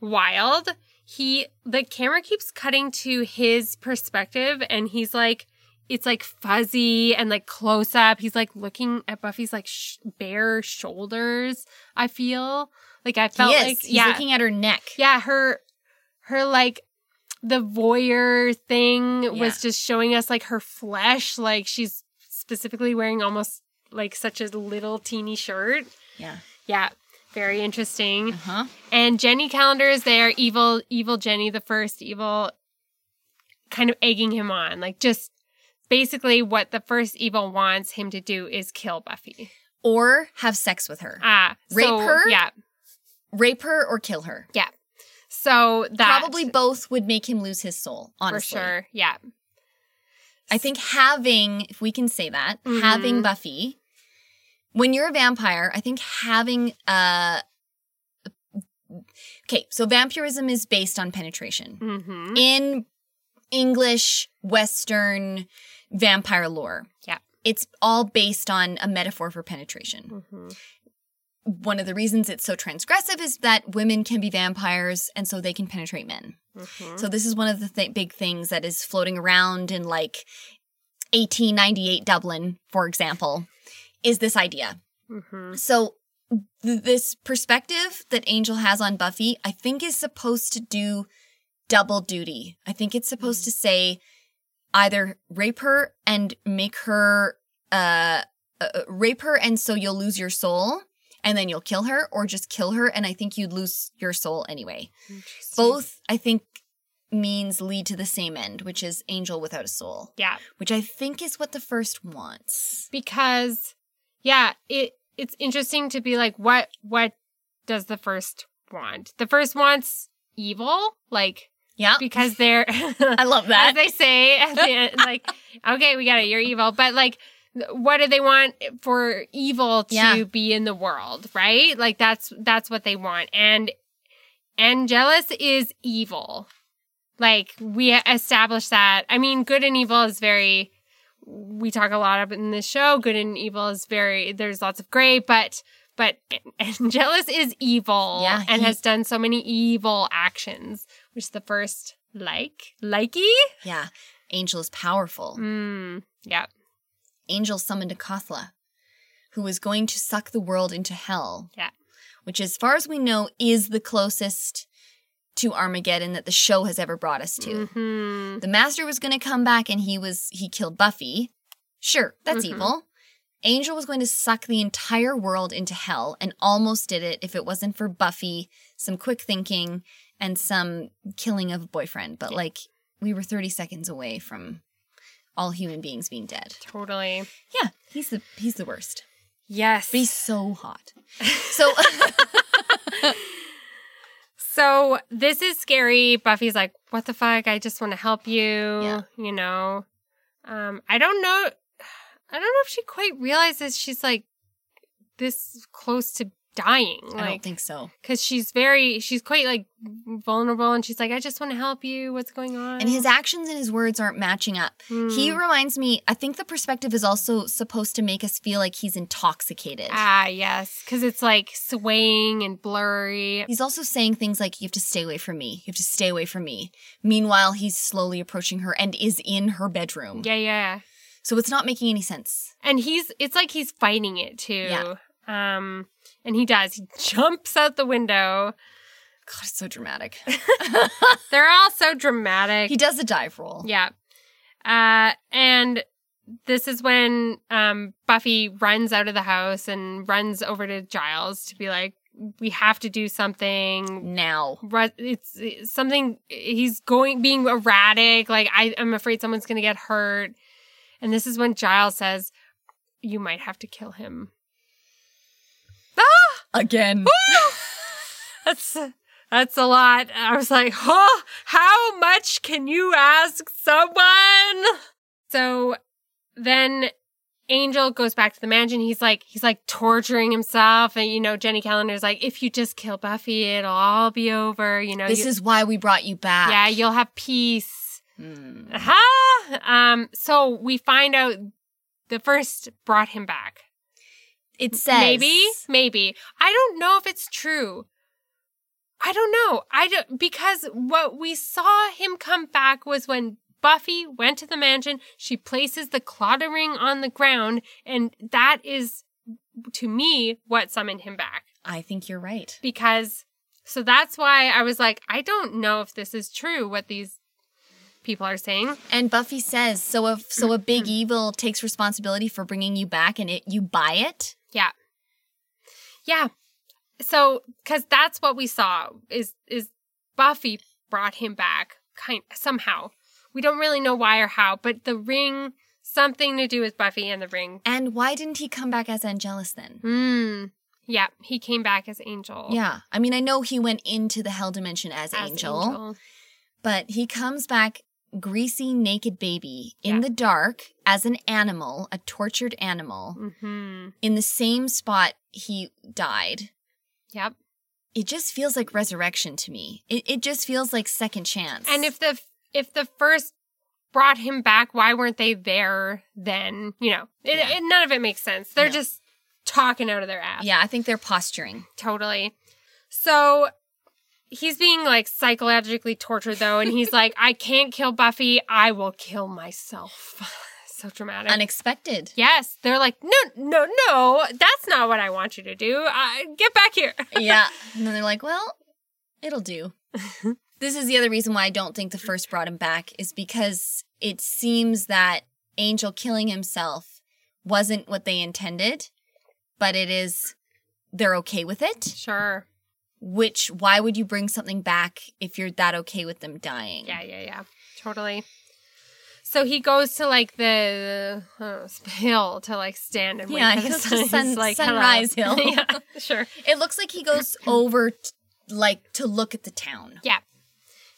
wild. He the camera keeps cutting to his perspective and he's like it's like fuzzy and like close up. He's like looking at Buffy's like sh- bare shoulders. I feel like I felt like He's yeah, looking at her neck. yeah, her her like the voyeur thing Yeah. was just showing us like her flesh. Like she's specifically wearing almost like such a little teeny shirt. Yeah. Yeah, very interesting. Uh-huh. And Jenny Calendar is there, evil, evil Jenny, the first evil, kind of egging him on. Like just basically what the first evil wants him to do is kill Buffy. Or have sex with her. Ah, Rape so, her? Yeah, Rape her or kill her. yeah. So that Probably both would make him lose his soul, honestly. for sure. Yeah. I think having, if we can say that, Mhm. having Buffy, when you're a vampire, I think having a. Okay, so vampirism is based on penetration. Mm-hmm. In English Western vampire lore. Yeah. It's all based on a metaphor for penetration. Mm-hmm. One of the reasons it's so transgressive is that women can be vampires and so they can penetrate men. Mm-hmm. So this is one of the th- big things that is floating around in like 1898 Dublin, for example, is this idea. Mm-hmm. So th- this perspective that Angel has on Buffy, I think is supposed to do double duty. I think it's supposed to say either rape her and make her uh, uh rape her and so you'll lose your soul and then you'll kill her or just kill her and I think you'd lose your soul anyway. Both I think means lead to the same end, which is Angel without a soul, Yeah. which I think is what the first wants. because yeah it it's interesting to be like what what does the first want the first wants evil like Yeah. because they're (laughs) I love that. (laughs) as they say at the end like okay we got it you're evil but like what do they want for evil to Yeah. be in the world right like that's that's what they want and angelus is evil like we established that i mean good and evil is very we talk a lot about in this show good and evil is very there's lots of gray but but (laughs) angelus is evil Yeah, and he- has done so many evil actions which is the first like likey Yeah. Angel is powerful. mm, yeah Angel summoned Acathla, who was going to suck the world into hell. Yeah. Which, as far as we know, is the closest to Armageddon that the show has ever brought us to. hmm The Master was going to come back and he was he killed Buffy. Sure, that's Mhm. evil. Angel was going to suck the entire world into hell and almost did it if it wasn't for Buffy, some quick thinking, and some killing of a boyfriend. But like we were 30 seconds away from all human beings being dead. totally Yeah, he's the he's the worst. yes But he's so hot. (laughs) So (laughs) So this is scary. Buffy's like, "What the fuck? I just want to help you." Yeah. You know, um, I don't know. I don't know if she quite realizes she's like this close to dying. I don't think so. because she's very, she's quite like vulnerable, and she's like, "I just want to help you. What's going on?" And his actions and his words aren't matching up. He Hmm. reminds me, I think the perspective is also supposed to make us feel like he's intoxicated. ah yes, because it's like swaying and blurry. He's also saying things like, You have to stay away from me. You have to stay away from me. Meanwhile, he's slowly approaching her and is in her bedroom. Yeah, yeah. So it's not making any sense. and he's it's like he's fighting it too. Yeah. Um and he does. He jumps out the window. God, it's so dramatic. (laughs) They're all so dramatic. he does a dive roll. yeah. Uh and this is when um Buffy runs out of the house and runs over to Giles to be like we have to do something. Now. It's, it's something he's going being erratic. Like I, I'm afraid someone's gonna get hurt. And this is when Giles says, "You might have to kill him." Again. (laughs) That's that's a lot. I was like, huh? How much can you ask someone? So then Angel goes back to the mansion. He's like, he's like torturing himself. And, you know, Jenny Calendar's like, if you just kill Buffy, it'll all be over. You know, this you- is why we brought you back. yeah, you'll have peace. Hmm. Aha! Um, so we find out the first brought him back. It says Maybe, maybe. I don't know if it's true. I don't know. I don't because what we saw him come back was when Buffy went to the mansion, she places the Claddagh ring on the ground, and that is to me what summoned him back. I think you're right. Because so that's why I was like, I don't know if this is true what these people are saying. And Buffy says, "So if so, a big (clears throat) evil takes responsibility for bringing you back, and it you buy it." Yeah. Yeah. So, because that's what we saw is is Buffy brought him back kind somehow. We don't really know why or how, but the ring something to do with Buffy and the ring. And why didn't he come back as Angelus then? Hmm. Yeah, he came back as Angel. Yeah, I mean, I know he went into the Hell Dimension as, as Angel, Angel. but he comes back greasy, naked baby in Yeah. the dark as an animal, a tortured animal, Mm-hmm. in the same spot he died. Yep. It just feels like resurrection to me. It, it just feels like second chance. And if the if the first brought him back, why weren't they there then? You know, it, Yeah. it, none of it makes sense. They're No. just talking out of their ass. yeah, I think they're posturing. totally. So he's being like psychologically tortured though, and he's like, "I can't kill Buffy. I will kill myself." (laughs) so dramatic. Unexpected. yes, they're like, "No, no, no. That's not what I want you to do. Uh, get back here." (laughs) yeah. And then they're like, well, it'll do. (laughs) this is the other reason why I don't think the first brought him back is because it seems that Angel killing himself wasn't what they intended, but it is, they're okay with it. sure. Which, why would you bring something back if you're that okay with them dying? Yeah, yeah, yeah. Totally. So he goes to like the uh, hill to like stand and wait Yeah, for he the goes to sun. He's sun- like, hello. Sunrise Hill. (laughs) yeah, (laughs) sure. It looks like he goes over, t- like, to look at the town. Yeah,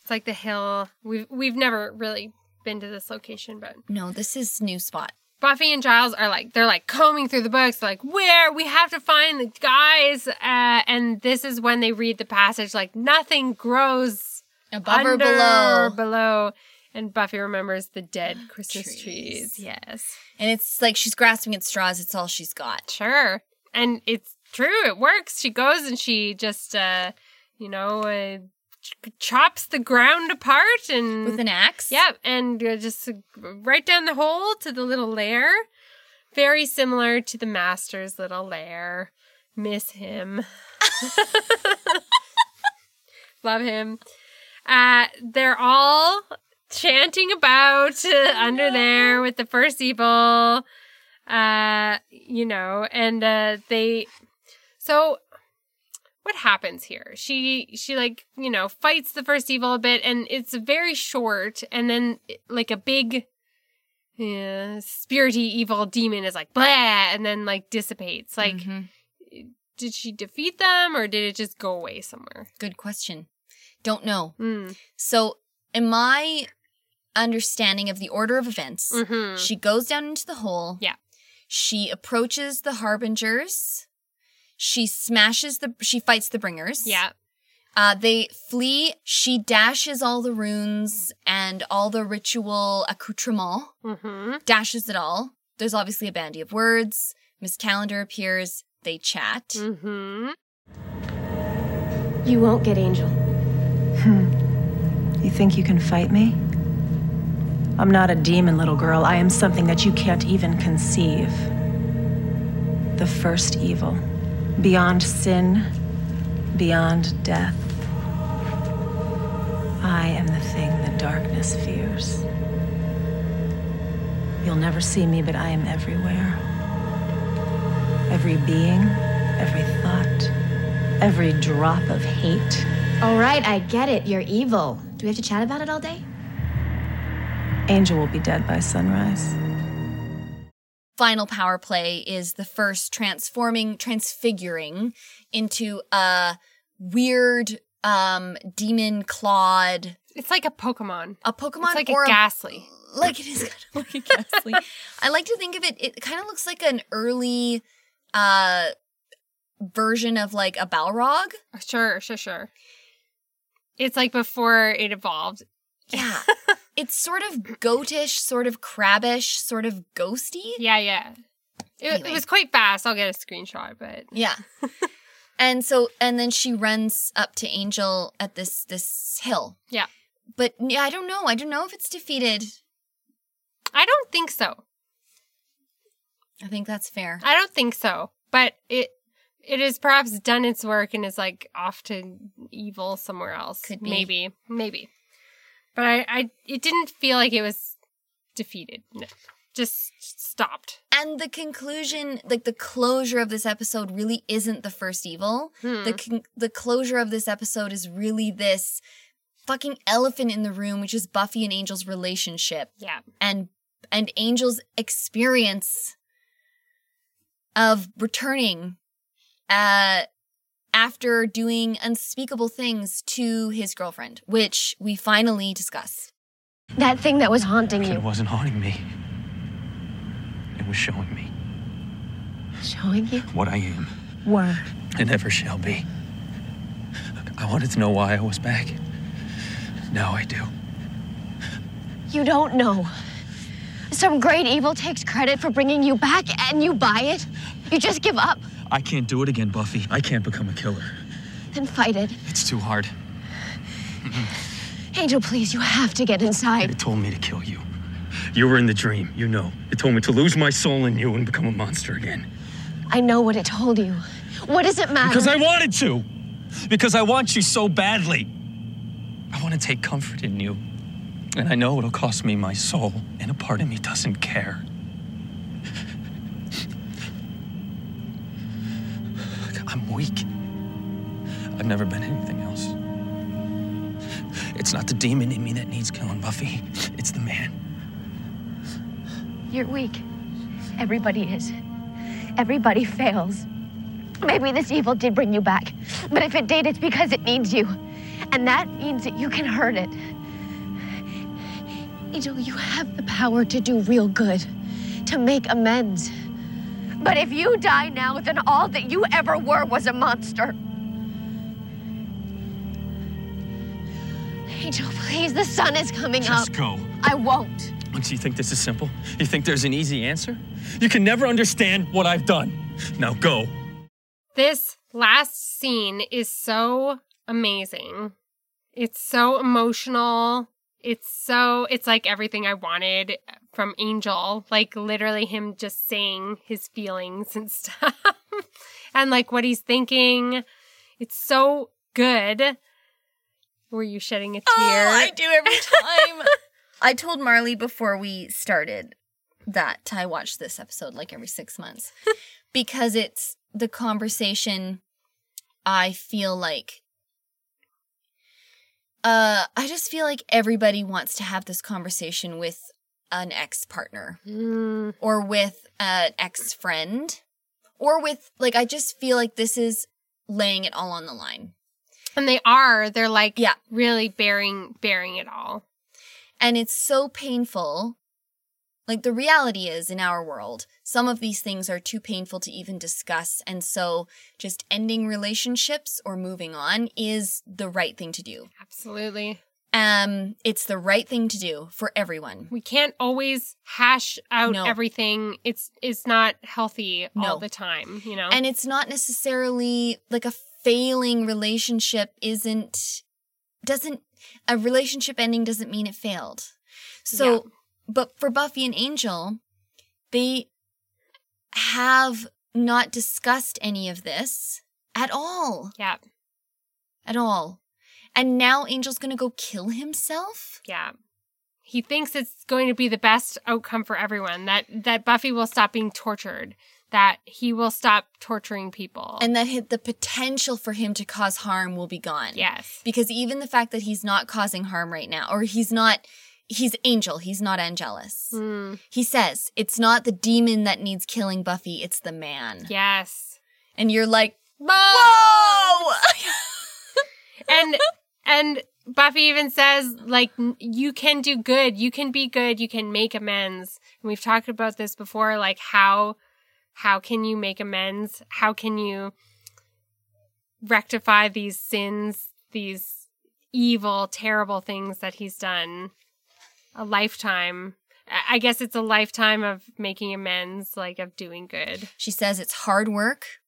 it's like the hill. We've we've never really been to this location, but No, this is new spot. Buffy and Giles are like they're like combing through the books, like where we have to find the guys, uh, and this is when they read the passage like nothing grows Above or below. or below. And Buffy remembers the dead (gasps) Christmas Trees. trees. Yes. And it's like she's grasping at straws. It's all she's got. Sure. And it's true. It works. She goes and she just, uh, you know, uh, ch- chops the ground apart and. With an axe? Yep. And uh, just right down the hole to the little lair. Very similar to the master's little lair. Miss him. (laughs) Love him. Uh, they're all chanting about uh, (laughs) under there with the first evil uh you know and uh they so what happens here she she like you know fights the first evil a bit and it's very short and then like a big uh, spirity evil demon is like blah and then like dissipates like Mhm. did she defeat them or did it just go away somewhere Good question. Don't know. mm. So, in my understanding of the order of events, hmm she goes down into the hole. Yeah. She approaches the harbingers. She smashes the. She fights the bringers. yeah Uh, they flee. She dashes all the runes and all the ritual accoutrement. hmm Dashes it all. There's obviously a bandy of words. Miss Calendar appears. They chat. hmm You won't get Angel. You think you can fight me? I'm not a demon, little girl. I am something that you can't even conceive. The first evil. Beyond sin, beyond death. I am the thing the darkness fears. You'll never see me, but I am everywhere. Every being, every thought, every drop of hate. All right, I get it. You're evil. Do we have to chat about it all day? Angel will be dead by sunrise. Final power play is the first transforming, transfiguring into a weird um demon clawed it's like a pokemon a Pokemon it's like or a Gastly like it is kind of like a Gastly. I like to think of it. It kind of looks like an early uh version of like a Balrog. Sure, sure, sure. It's like before it evolved. Yeah, it's sort of goatish, sort of crabbish, sort of ghosty. Yeah, yeah. It, Anyway. it was quite fast. I'll get a screenshot, but Yeah. (laughs) And so, and then she runs up to Angel at this this hill. Yeah. But yeah, I don't know. I don't know if it's defeated. I don't think so. I think that's fair. I don't think so. But it it has perhaps done its work and is like off to evil somewhere else. Could be. Maybe. Maybe. But I, I it didn't feel like it was defeated. No. Just stopped. And the conclusion, like the closure of this episode, really isn't the first evil. Hmm. The con- the closure of this episode is really this fucking elephant in the room, which is Buffy and Angel's relationship. Yeah. and and Angel's experience of returning uh after doing unspeakable things to his girlfriend, which we finally discuss. That thing that was haunting you. It wasn't haunting me. It was showing me Showing you? what I am Were. and ever shall be. I wanted to know why I was back. Now I do. You don't know. Some great evil takes credit for bringing you back and you buy it. You just give up. I can't do it again, Buffy. I can't become a killer. Then fight it. It's too hard. Mm-hmm. Angel, please, you have to get inside. It told me to kill you. You were in the dream, you know. It told me to lose my soul in you and become a monster again. I know what it told you. What does it matter? Because I wanted to. Because I want you so badly. I want to take comfort in you. And I know it'll cost me my soul, and a part of me doesn't care. I'm weak. I've never been anything else. It's not the demon in me that needs killing, Buffy. It's the man. You're weak. Everybody is. Everybody fails. Maybe this evil did bring you back. But if it did, it's because it needs you. And that means that you can hurt it. Angel, you have the power to do real good, to make amends. But if you die now, then all that you ever were was a monster. Angel, please, the sun is coming Just up. go. I won't. Don't you think this is simple? You think there's an easy answer? You can never understand what I've done. Now go. This last scene is so amazing. It's so emotional. It's so, it's like everything I wanted from Angel. Like literally him just saying his feelings and (laughs) stuff and like what he's thinking. It's so good. Were you shedding a tear? Oh, I do every time. (laughs) I told Marley before we started that I watch this episode like every six months (laughs) because it's the conversation I feel like. Uh, I just feel like everybody wants to have this conversation with an ex partner Mm, or with an ex friend or with, like, I just feel like this is laying it all on the line. and they are. They're like Yeah. really bearing bearing it all. And it's so painful. Like the reality is in our world, some of these things are too painful to even discuss. And so just ending relationships or moving on is the right thing to do. Absolutely. Um, it's the right thing to do for everyone. We can't always hash out No. everything. It's it's not healthy No. all the time, you know. And it's not necessarily like a failing relationship isn't doesn't a relationship ending doesn't mean it failed. So Yeah. but for Buffy and Angel, they have not discussed any of this at all. yeah. At all. And now Angel's going to go kill himself? Yeah. He thinks it's going to be the best outcome for everyone. That that Buffy will stop being tortured. That he will stop torturing people. And that the potential for him to cause harm will be gone. yes. Because even the fact that he's not causing harm right now, or he's not, he's Angel, he's not Angelus. Mm, He says, it's not the demon that needs killing Buffy, it's the man. yes. And you're like, Whoa! whoa! (laughs) and and Buffy even says like you can do good, you can be good, you can make amends. And we've talked about this before like how how can you make amends? How can you rectify these sins, these evil, terrible things that he's done? A lifetime. I- guess it's a lifetime of making amends, like of doing good. she says it's hard work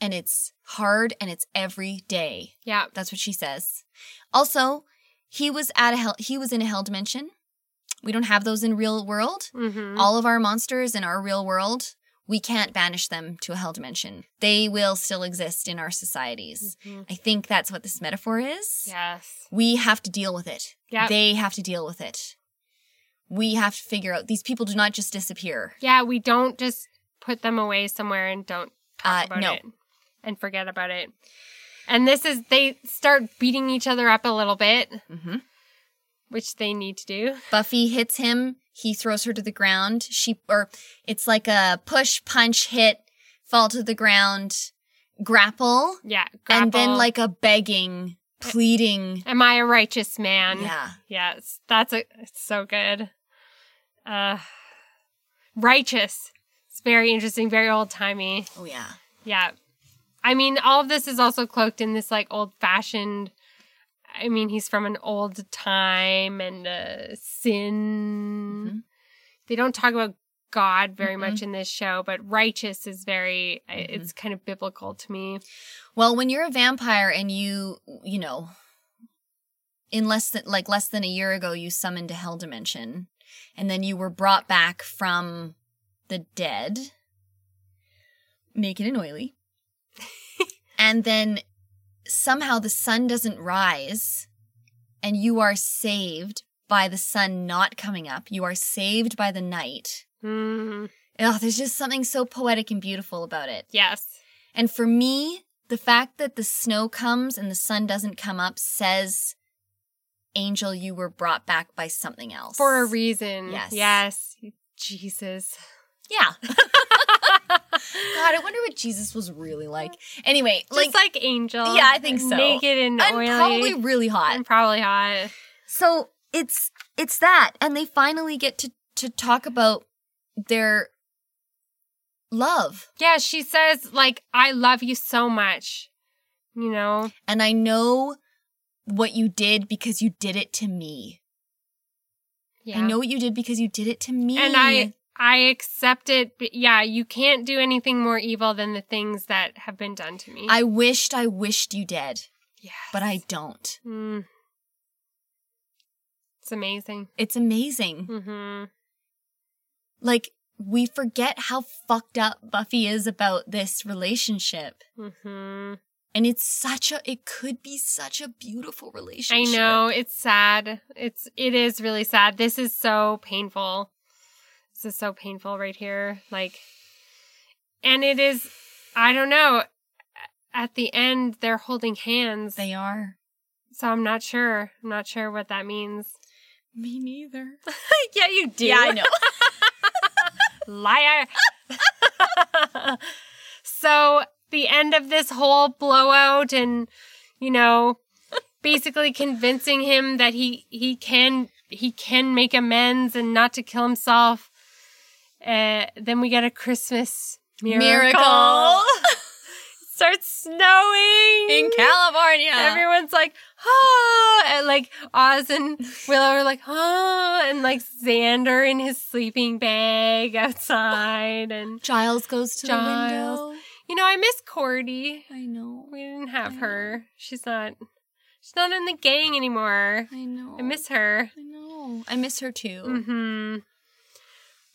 and it's hard and it's every day. Yeah. That's what she says. Also, he was at a hell he was in a hell dimension. We don't have those in real world. Mm-hmm. All of our monsters in our real world, we can't banish them to a hell dimension. They will still exist in our societies. I think that's what this metaphor is. Yes. We have to deal with it. Yep. They have to deal with it. We have to figure out these people do not just disappear. Yeah, we don't just put them away somewhere and don't talk Uh, about no. it and forget about it. And this is they start beating each other up a little bit, Mhm. which they need to do. Buffy hits him. He throws her to the ground. She, or it's like a push, punch, hit, fall to the ground, grapple, Yeah, and then like a begging, pleading. Am I a righteous man? Yeah. Yes, that's a it's so good. Uh righteous. It's very interesting, very old timey. Oh, yeah. Yeah. I mean, all of this is also cloaked in this like old fashioned I mean, he's from an old time and uh, sin. Mhm. They don't talk about God very Mm-mm. much in this show, but righteous is very, mm-hmm. it's kind of biblical to me. Well, when you're a vampire and you, you know, in less than like less than a year ago, you summoned a hell dimension, and then you were brought back from the dead, naked and oily, and then somehow the sun doesn't rise, and you are saved by the sun not coming up. You are saved by the night. Mm, Oh, there's just something so poetic and beautiful about it. yes. And for me, the fact that the snow comes and the sun doesn't come up says, Angel, you were brought back by something else. For a reason. Yes. Yes. Jesus. Yeah. (laughs) God, I wonder what Jesus was really like. Anyway, Just like, Angel. Yeah, I think so. Naked and, and oily. probably really hot. and probably hot. So it's it's that, and they finally get to to talk about their love. Yeah, she says, like, I love you so much. You know? And I know what you did because you did it to me. Yeah. I know what you did because you did it to me. And I I accept it. But yeah, you can't do anything more evil than the things that have been done to me. I wished I wished you dead, yeah. but I don't. Mm. It's amazing. It's amazing. Mm-hmm. Like we forget how fucked up Buffy is about this relationship. Mm-hmm. And it's such a it could be such a beautiful relationship. I know it's sad. It's it is really sad. This is so painful. This is so painful right here. Like, and it is. I don't know. At the end, they're holding hands. They are. so I'm not sure. I'm not sure what that means. Me neither. (laughs) yeah, you do. Yeah, I know. (laughs) Liar. so the end of this whole blowout and you know basically convincing him that he he can he can make amends and not to kill himself uh, then we get a christmas miracle, Miracle. (laughs) starts snowing In California. Everyone's like, ah, and like Oz and Willow are like, ah, and like Xander in his sleeping bag outside. And, Giles goes to Giles. the window. you know, I miss Cordy. I know. We didn't have her. She's not, she's not in the gang anymore. I know. I miss her. I know. I miss her too. hmm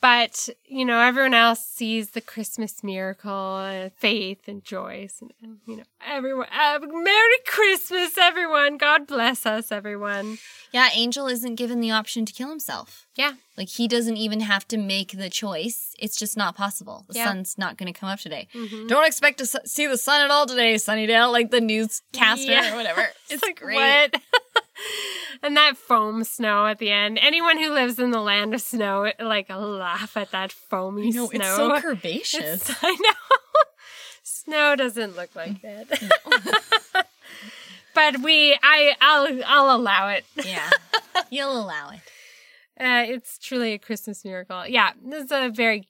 But, you know, everyone else sees the Christmas miracle, and faith and joy. and, and, you know, everyone. Uh, Merry Christmas, everyone. God bless us, everyone. Yeah, Angel isn't given the option to kill himself. Yeah. Like he doesn't even have to make the choice. It's just not possible. The Yeah. sun's not going to come up today. Mhm. Don't expect to see the sun at all today, Sunnydale. Like the newscaster Yeah. or whatever. (laughs) It's like, great. what? And that foam snow at the end. Anyone who lives in the land of snow, like, laugh at that foamy know, snow. it's so (laughs) curvaceous. It's- (laughs) I know. snow doesn't look like that. (laughs) but we, I, I'll, I'll allow it. yeah, you'll allow it. Uh, it's truly a Christmas miracle. Yeah, this is a very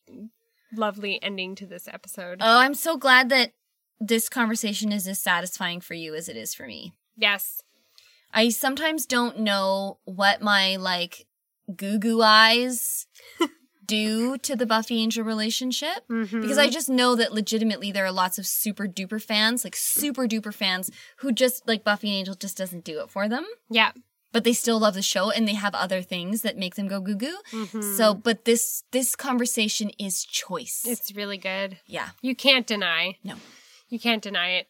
lovely ending to this episode. Oh, I'm so glad that this conversation is as satisfying for you as it is for me. yes. I sometimes don't know what my like goo goo eyes (laughs) do to the Buffy Angel relationship because I just know that legitimately there are lots of super duper fans, like super duper fans, who just like Buffy and Angel just doesn't do it for them. Yeah. But they still love the show and they have other things that make them go goo goo. Mm-hmm. So, but this this conversation is choice. It's really good. yeah. You can't deny. No. You can't deny it.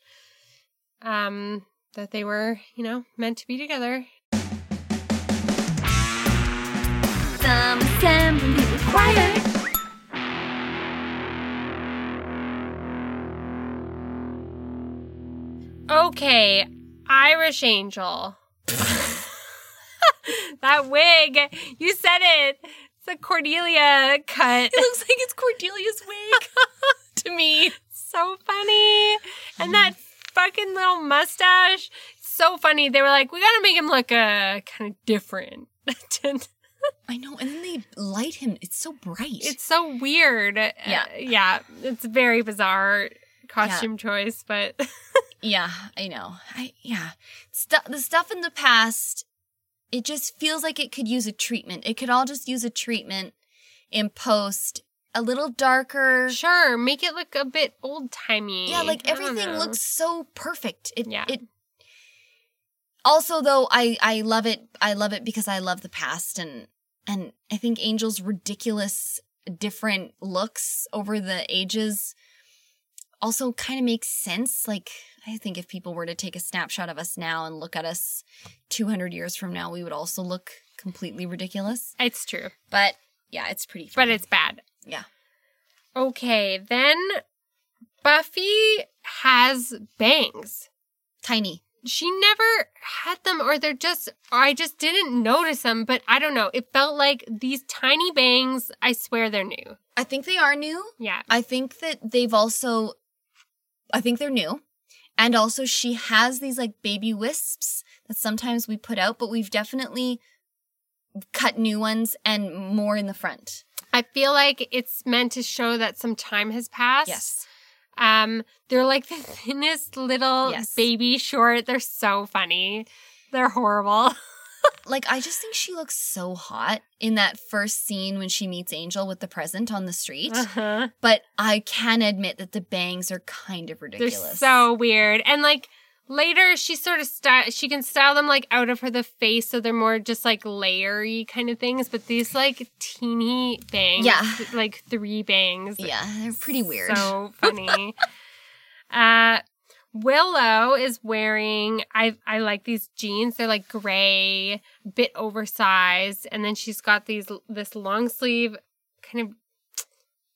Um, that they were, you know, meant to be together. Some assembly required. Okay, Irish Angel. (laughs) that wig. You said it. It's a Cordelia cut. It looks like it's Cordelia's wig (laughs) (laughs) to me. so funny. And that fucking little mustache. So funny. They were like, we gotta make him look uh kind of different. (laughs) I know, and then they light him. It's so bright. it's so weird. Yeah. Uh, yeah. It's very bizarre costume choice, but (laughs) Yeah, I know. I yeah. Stu- the stuff in the past, it just feels like it could use a treatment. It could all just use a treatment in post. A little darker. sure, make it look a bit old timey. Yeah, like everything looks so perfect. It Yeah. it Also though, I I love it. I love it because I love the past and and I think Angel's ridiculous different looks over the ages also kind of makes sense. Like I think if people were to take a snapshot of us now and look at us 200 years from now, we would also look completely ridiculous. It's true. But yeah, it's pretty But it's bad. Yeah. Okay, then Buffy has bangs. Tiny. She never had them, or they're just, or I just didn't notice them, but I don't know. It felt like these tiny bangs, I swear they're new. I think they are new. Yeah. I think that they've also, I think they're new. And also, she has these like baby wisps that sometimes we put out, but we've definitely cut new ones and more in the front. I feel like it's meant to show that some time has passed. Yes. Um, they're like the (laughs) thinnest little Yes. baby short. They're so funny. They're horrible. (laughs) Like, I just think she looks so hot in that first scene when she meets Angel with the present on the street. Uh-huh. But I can admit that the bangs are kind of ridiculous. They're so weird. And like later she sort of style she can style them like out of her the face so they're more just like layery kind of things. But these like teeny bangs. Yeah. Like three bangs. Yeah, they're pretty weird. So (laughs) funny. uh Willow is wearing I I like these jeans. They're like gray, bit oversized, and then she's got these this long sleeve kind of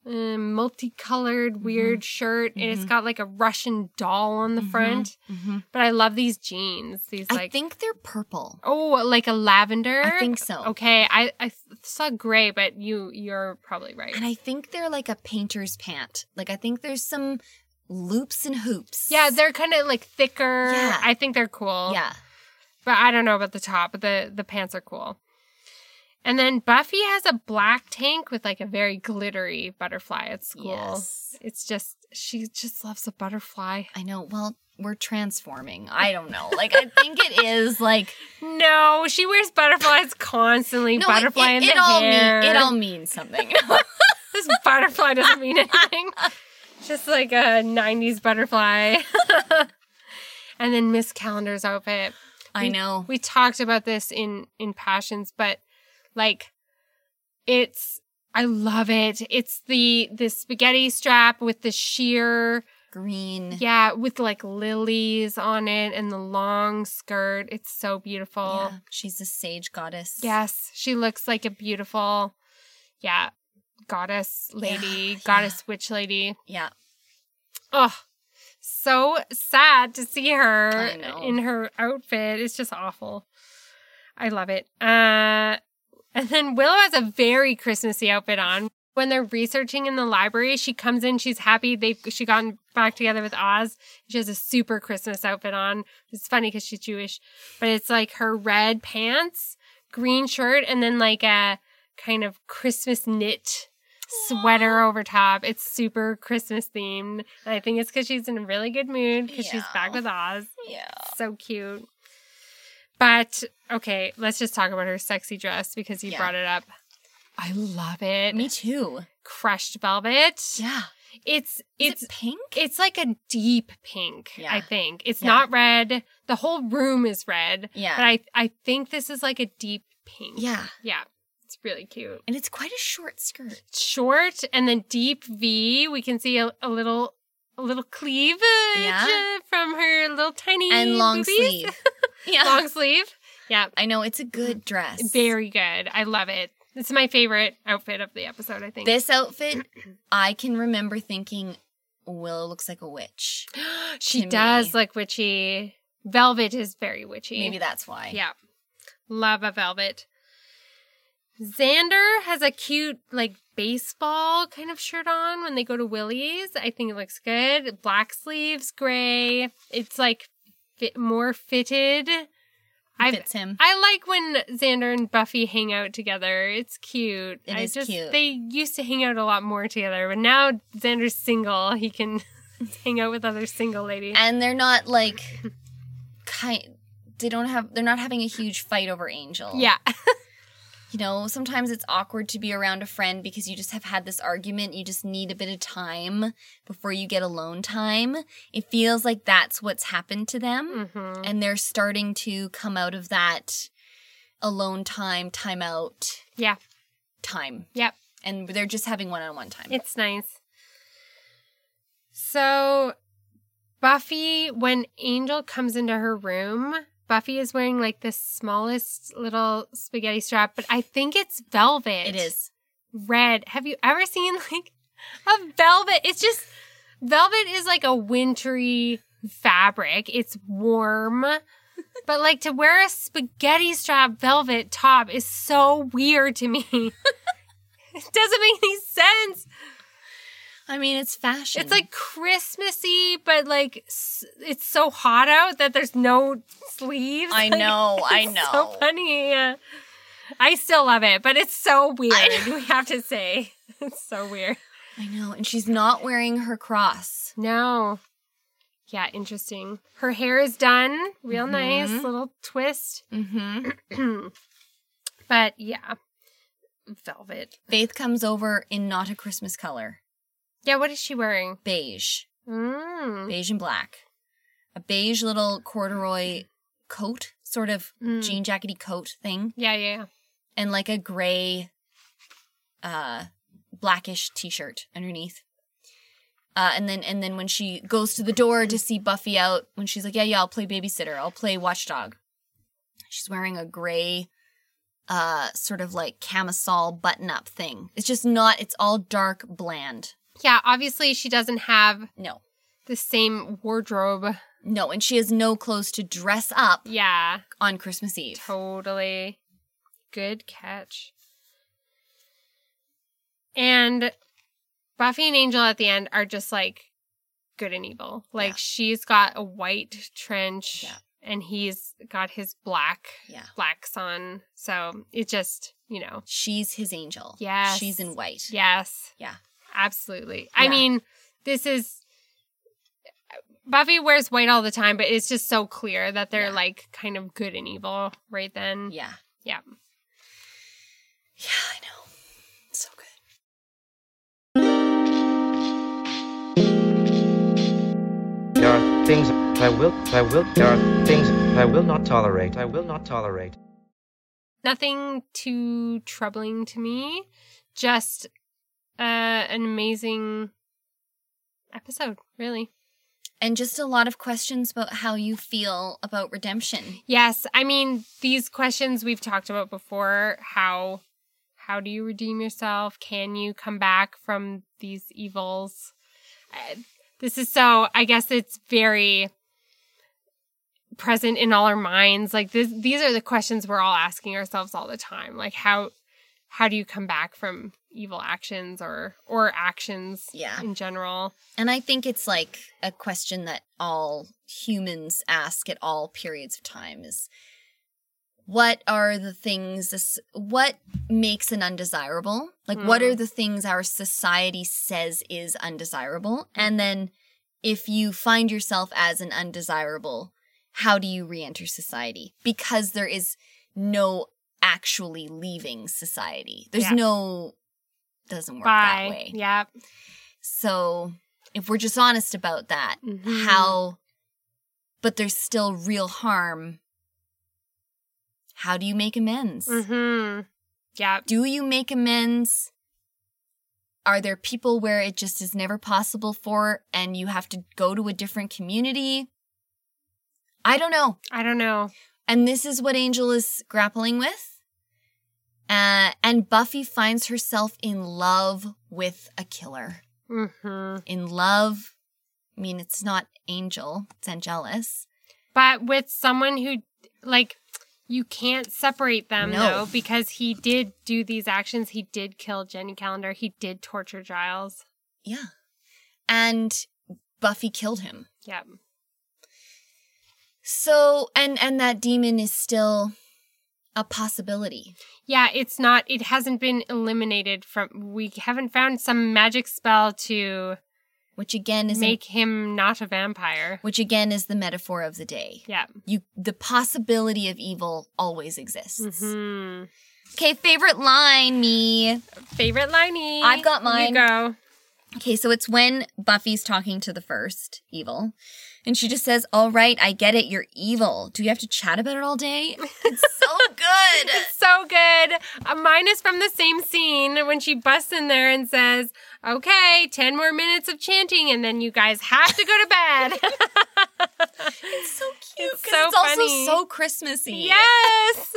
um, multicolored weird shirt, and it's got like a Russian doll on the front. Mhm. But I love these jeans. These I think they're purple. oh, like a lavender. I think so. Okay, I I saw gray, but you you're probably right. And I think they're like a painter's pant. Like I think there's some loops and hoops. yeah, they're kind of like thicker. Yeah. I think they're cool. yeah. but I don't know about the top. But the the pants are cool. And then Buffy has a black tank with like a very glittery butterfly at school. Yes. It's just she just loves a butterfly. I know. Well, we're transforming. I don't know. Like I think it (laughs) is like No, she wears butterflies constantly. no, butterfly it, in it, the all hair. mean it all means something. (laughs) this butterfly doesn't mean anything. (laughs) Just like a '90s butterfly. and then Miss Calendar's outfit. I know. we talked about this in in passions but like it's i love it it's the the spaghetti strap with the sheer Green. yeah with like lilies on it and the long skirt it's so beautiful Yeah, She's a sage goddess. yes she looks like a beautiful yeah goddess lady Yeah, goddess witch lady Yeah. Oh, so sad to see her in her outfit. It's just awful. I love it. Uh, and then Willow has a very Christmassy outfit on. When they're researching in the library, she comes in. She's happy they she gotten back together with Oz. She has a super Christmas outfit on. It's funny because she's Jewish, but it's like her red pants, green shirt, and then like a kind of Christmas knit sweater over top. It's super Christmas themed. And I think it's because she's in a really good mood because she's back with Oz. Yeah. So cute. But okay, let's just talk about her sexy dress because you Yeah. brought it up. I love it. Me too. Crushed velvet. Yeah. It's it's it pink? it's like a deep pink, Yeah. I think. It's Yeah. not red. The whole room is red. Yeah. But I I think this is like a deep pink. yeah. Yeah. It's really cute. And it's quite a short skirt. Short and then deep V. We can see a, a little a little cleavage Yeah. from her little tiny And long boobies. sleeve. (laughs) Yeah. long sleeve. Yeah. I know it's a good dress. Very good. I love it. This is my favorite outfit of the episode, I think. This outfit, I can remember thinking Willow looks like a witch. (gasps) she does me. look witchy. Velvet is very witchy. Maybe that's why. Yeah. Love a velvet. Xander has a cute, like, baseball kind of shirt on when they go to Willie's. I think it looks good. Black sleeves, gray. It's like fit, more fitted. I Fits him. I like when Xander and Buffy hang out together. It's cute. It I is just, cute. They used to hang out a lot more together, but now Xander's single. He can (laughs) hang out with other single ladies. And they're not like kind they don't have they're not having a huge fight over Angel. yeah. (laughs) You know, sometimes it's awkward to be around a friend because you just have had this argument. You just need a bit of time before you get alone time. It feels like that's what's happened to them. hmm And they're starting to come out of that alone time, time out Yeah. time. Yep. And they're just having one on one time. It's nice. So, Buffy, when Angel comes into her room, Buffy is wearing like the smallest little spaghetti strap, but I think it's velvet. it is. red. Have you ever seen (laughs) like a velvet? It's just velvet is like a wintry fabric. It's warm. (laughs) But like to wear a spaghetti strap velvet top is so weird to me. (laughs) it doesn't make any sense. I mean, it's fashion. It's like Christmassy, but like it's so hot out that there's no sleeves. I (laughs) Like, know, I know. So funny. I still love it, but it's so weird. We have to say, (laughs) it's so weird. I know. And she's not wearing her cross. No. Yeah, interesting. Her hair is done, real nice, Mhm. little twist. (clears throat) Mm-hmm. but yeah, velvet. Faith comes over in not a Christmas color. Yeah, what is she wearing? Beige. Mm. Beige and black. A beige little corduroy coat, sort of Mm. jean jackety coat thing. Yeah, yeah, yeah. And like a gray uh blackish t-shirt underneath. Uh, and then and then when she goes to the door to see Buffy out, when she's like, "Yeah, yeah, I'll play babysitter. I'll play watchdog." She's wearing a gray, uh, sort of like camisole button-up thing. It's just not. It's all dark, bland. Yeah, obviously she doesn't have No, the same wardrobe. no, and she has no clothes to dress up Yeah, on Christmas Eve. totally. Good catch. And Buffy and Angel at the end are just like good and evil. Like Yeah. she's got a white trench Yeah. and he's got his black Yeah, blacks on. So it just, you know, she's his angel. Yes. she's in white. yes. Yeah. Absolutely. I mean, this is Buffy wears white all the time, but it's just so clear that they're Yeah. like kind of good and evil right then. Yeah. Yeah. Yeah, I know. So good. There are things I will, I will, there are things I will not tolerate. I will not tolerate. Nothing too troubling to me. Just uh, an amazing episode, really. And just a lot of questions about how you feel about redemption. Yes, I mean these questions we've talked about before. How how do you redeem yourself? Can you come back from these evils? Uh, this is so. I guess it's very present in all our minds. Like this, these are the questions we're all asking ourselves all the time. Like how how do you come back from evil actions or or actions Yeah. in general? And I think it's like a question that all humans ask at all periods of time is what are the things this- what makes an undesirable? Like what are hmm. the things our society says is undesirable? And then if you find yourself as an undesirable, how do you re-enter society? Because there is no actually leaving society. There's Yeah. no doesn't work that Bye. way. Yep. So if we're just honest about that, Mhm. how but there's still real harm. How do you make amends? Mm-hmm. Yep. Do you make amends? Are there people where it just is never possible for and you have to go to a different community? I don't know. I don't know. And this is what Angel is grappling with. Uh, and Buffy finds herself in love with a killer. Mm-hmm. In love, I mean, it's not Angel, it's Angelus. But with someone who, like, you can't separate them No. though, because he did do these actions. He did kill Jenny Calendar. He did torture Giles. Yeah. And Buffy killed him. Yep. So, and and that demon is still a possibility. Yeah, it's not. It hasn't been eliminated from. We haven't found some magic spell to which again is make him not a vampire. which again is the metaphor of the day. Yeah. You the possibility of evil always exists. Hmm. Okay, favorite line, me. Favorite liney. I've got mine. You go. Okay, so it's when Buffy's talking to the first evil, and she just says, "All right, I get it. You're evil. Do we have to chat about it all day?" It's so (laughs) good. It's so good. Uh, mine is from the same scene when she busts in there and says, "Okay, ten more minutes of chanting, and then you guys have to go to bed." (laughs) (laughs) It's so cute It's so it's also so Christmassy. yes,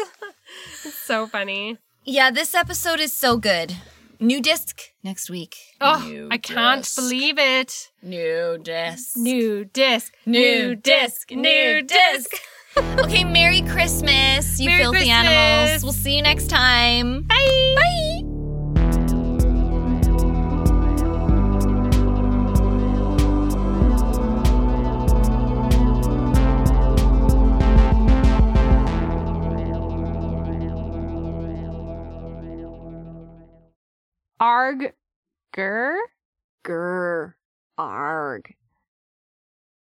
it's so funny. Yeah, this episode is so good. New disc next week. Oh, New I can't disc. believe it. New disc. New disc, New disc, new disc. (laughs) okay, Merry Christmas, you Merry filthy Christmas. animals. We'll see you next time. Bye. Bye. Arg, gur. Grr. Arg.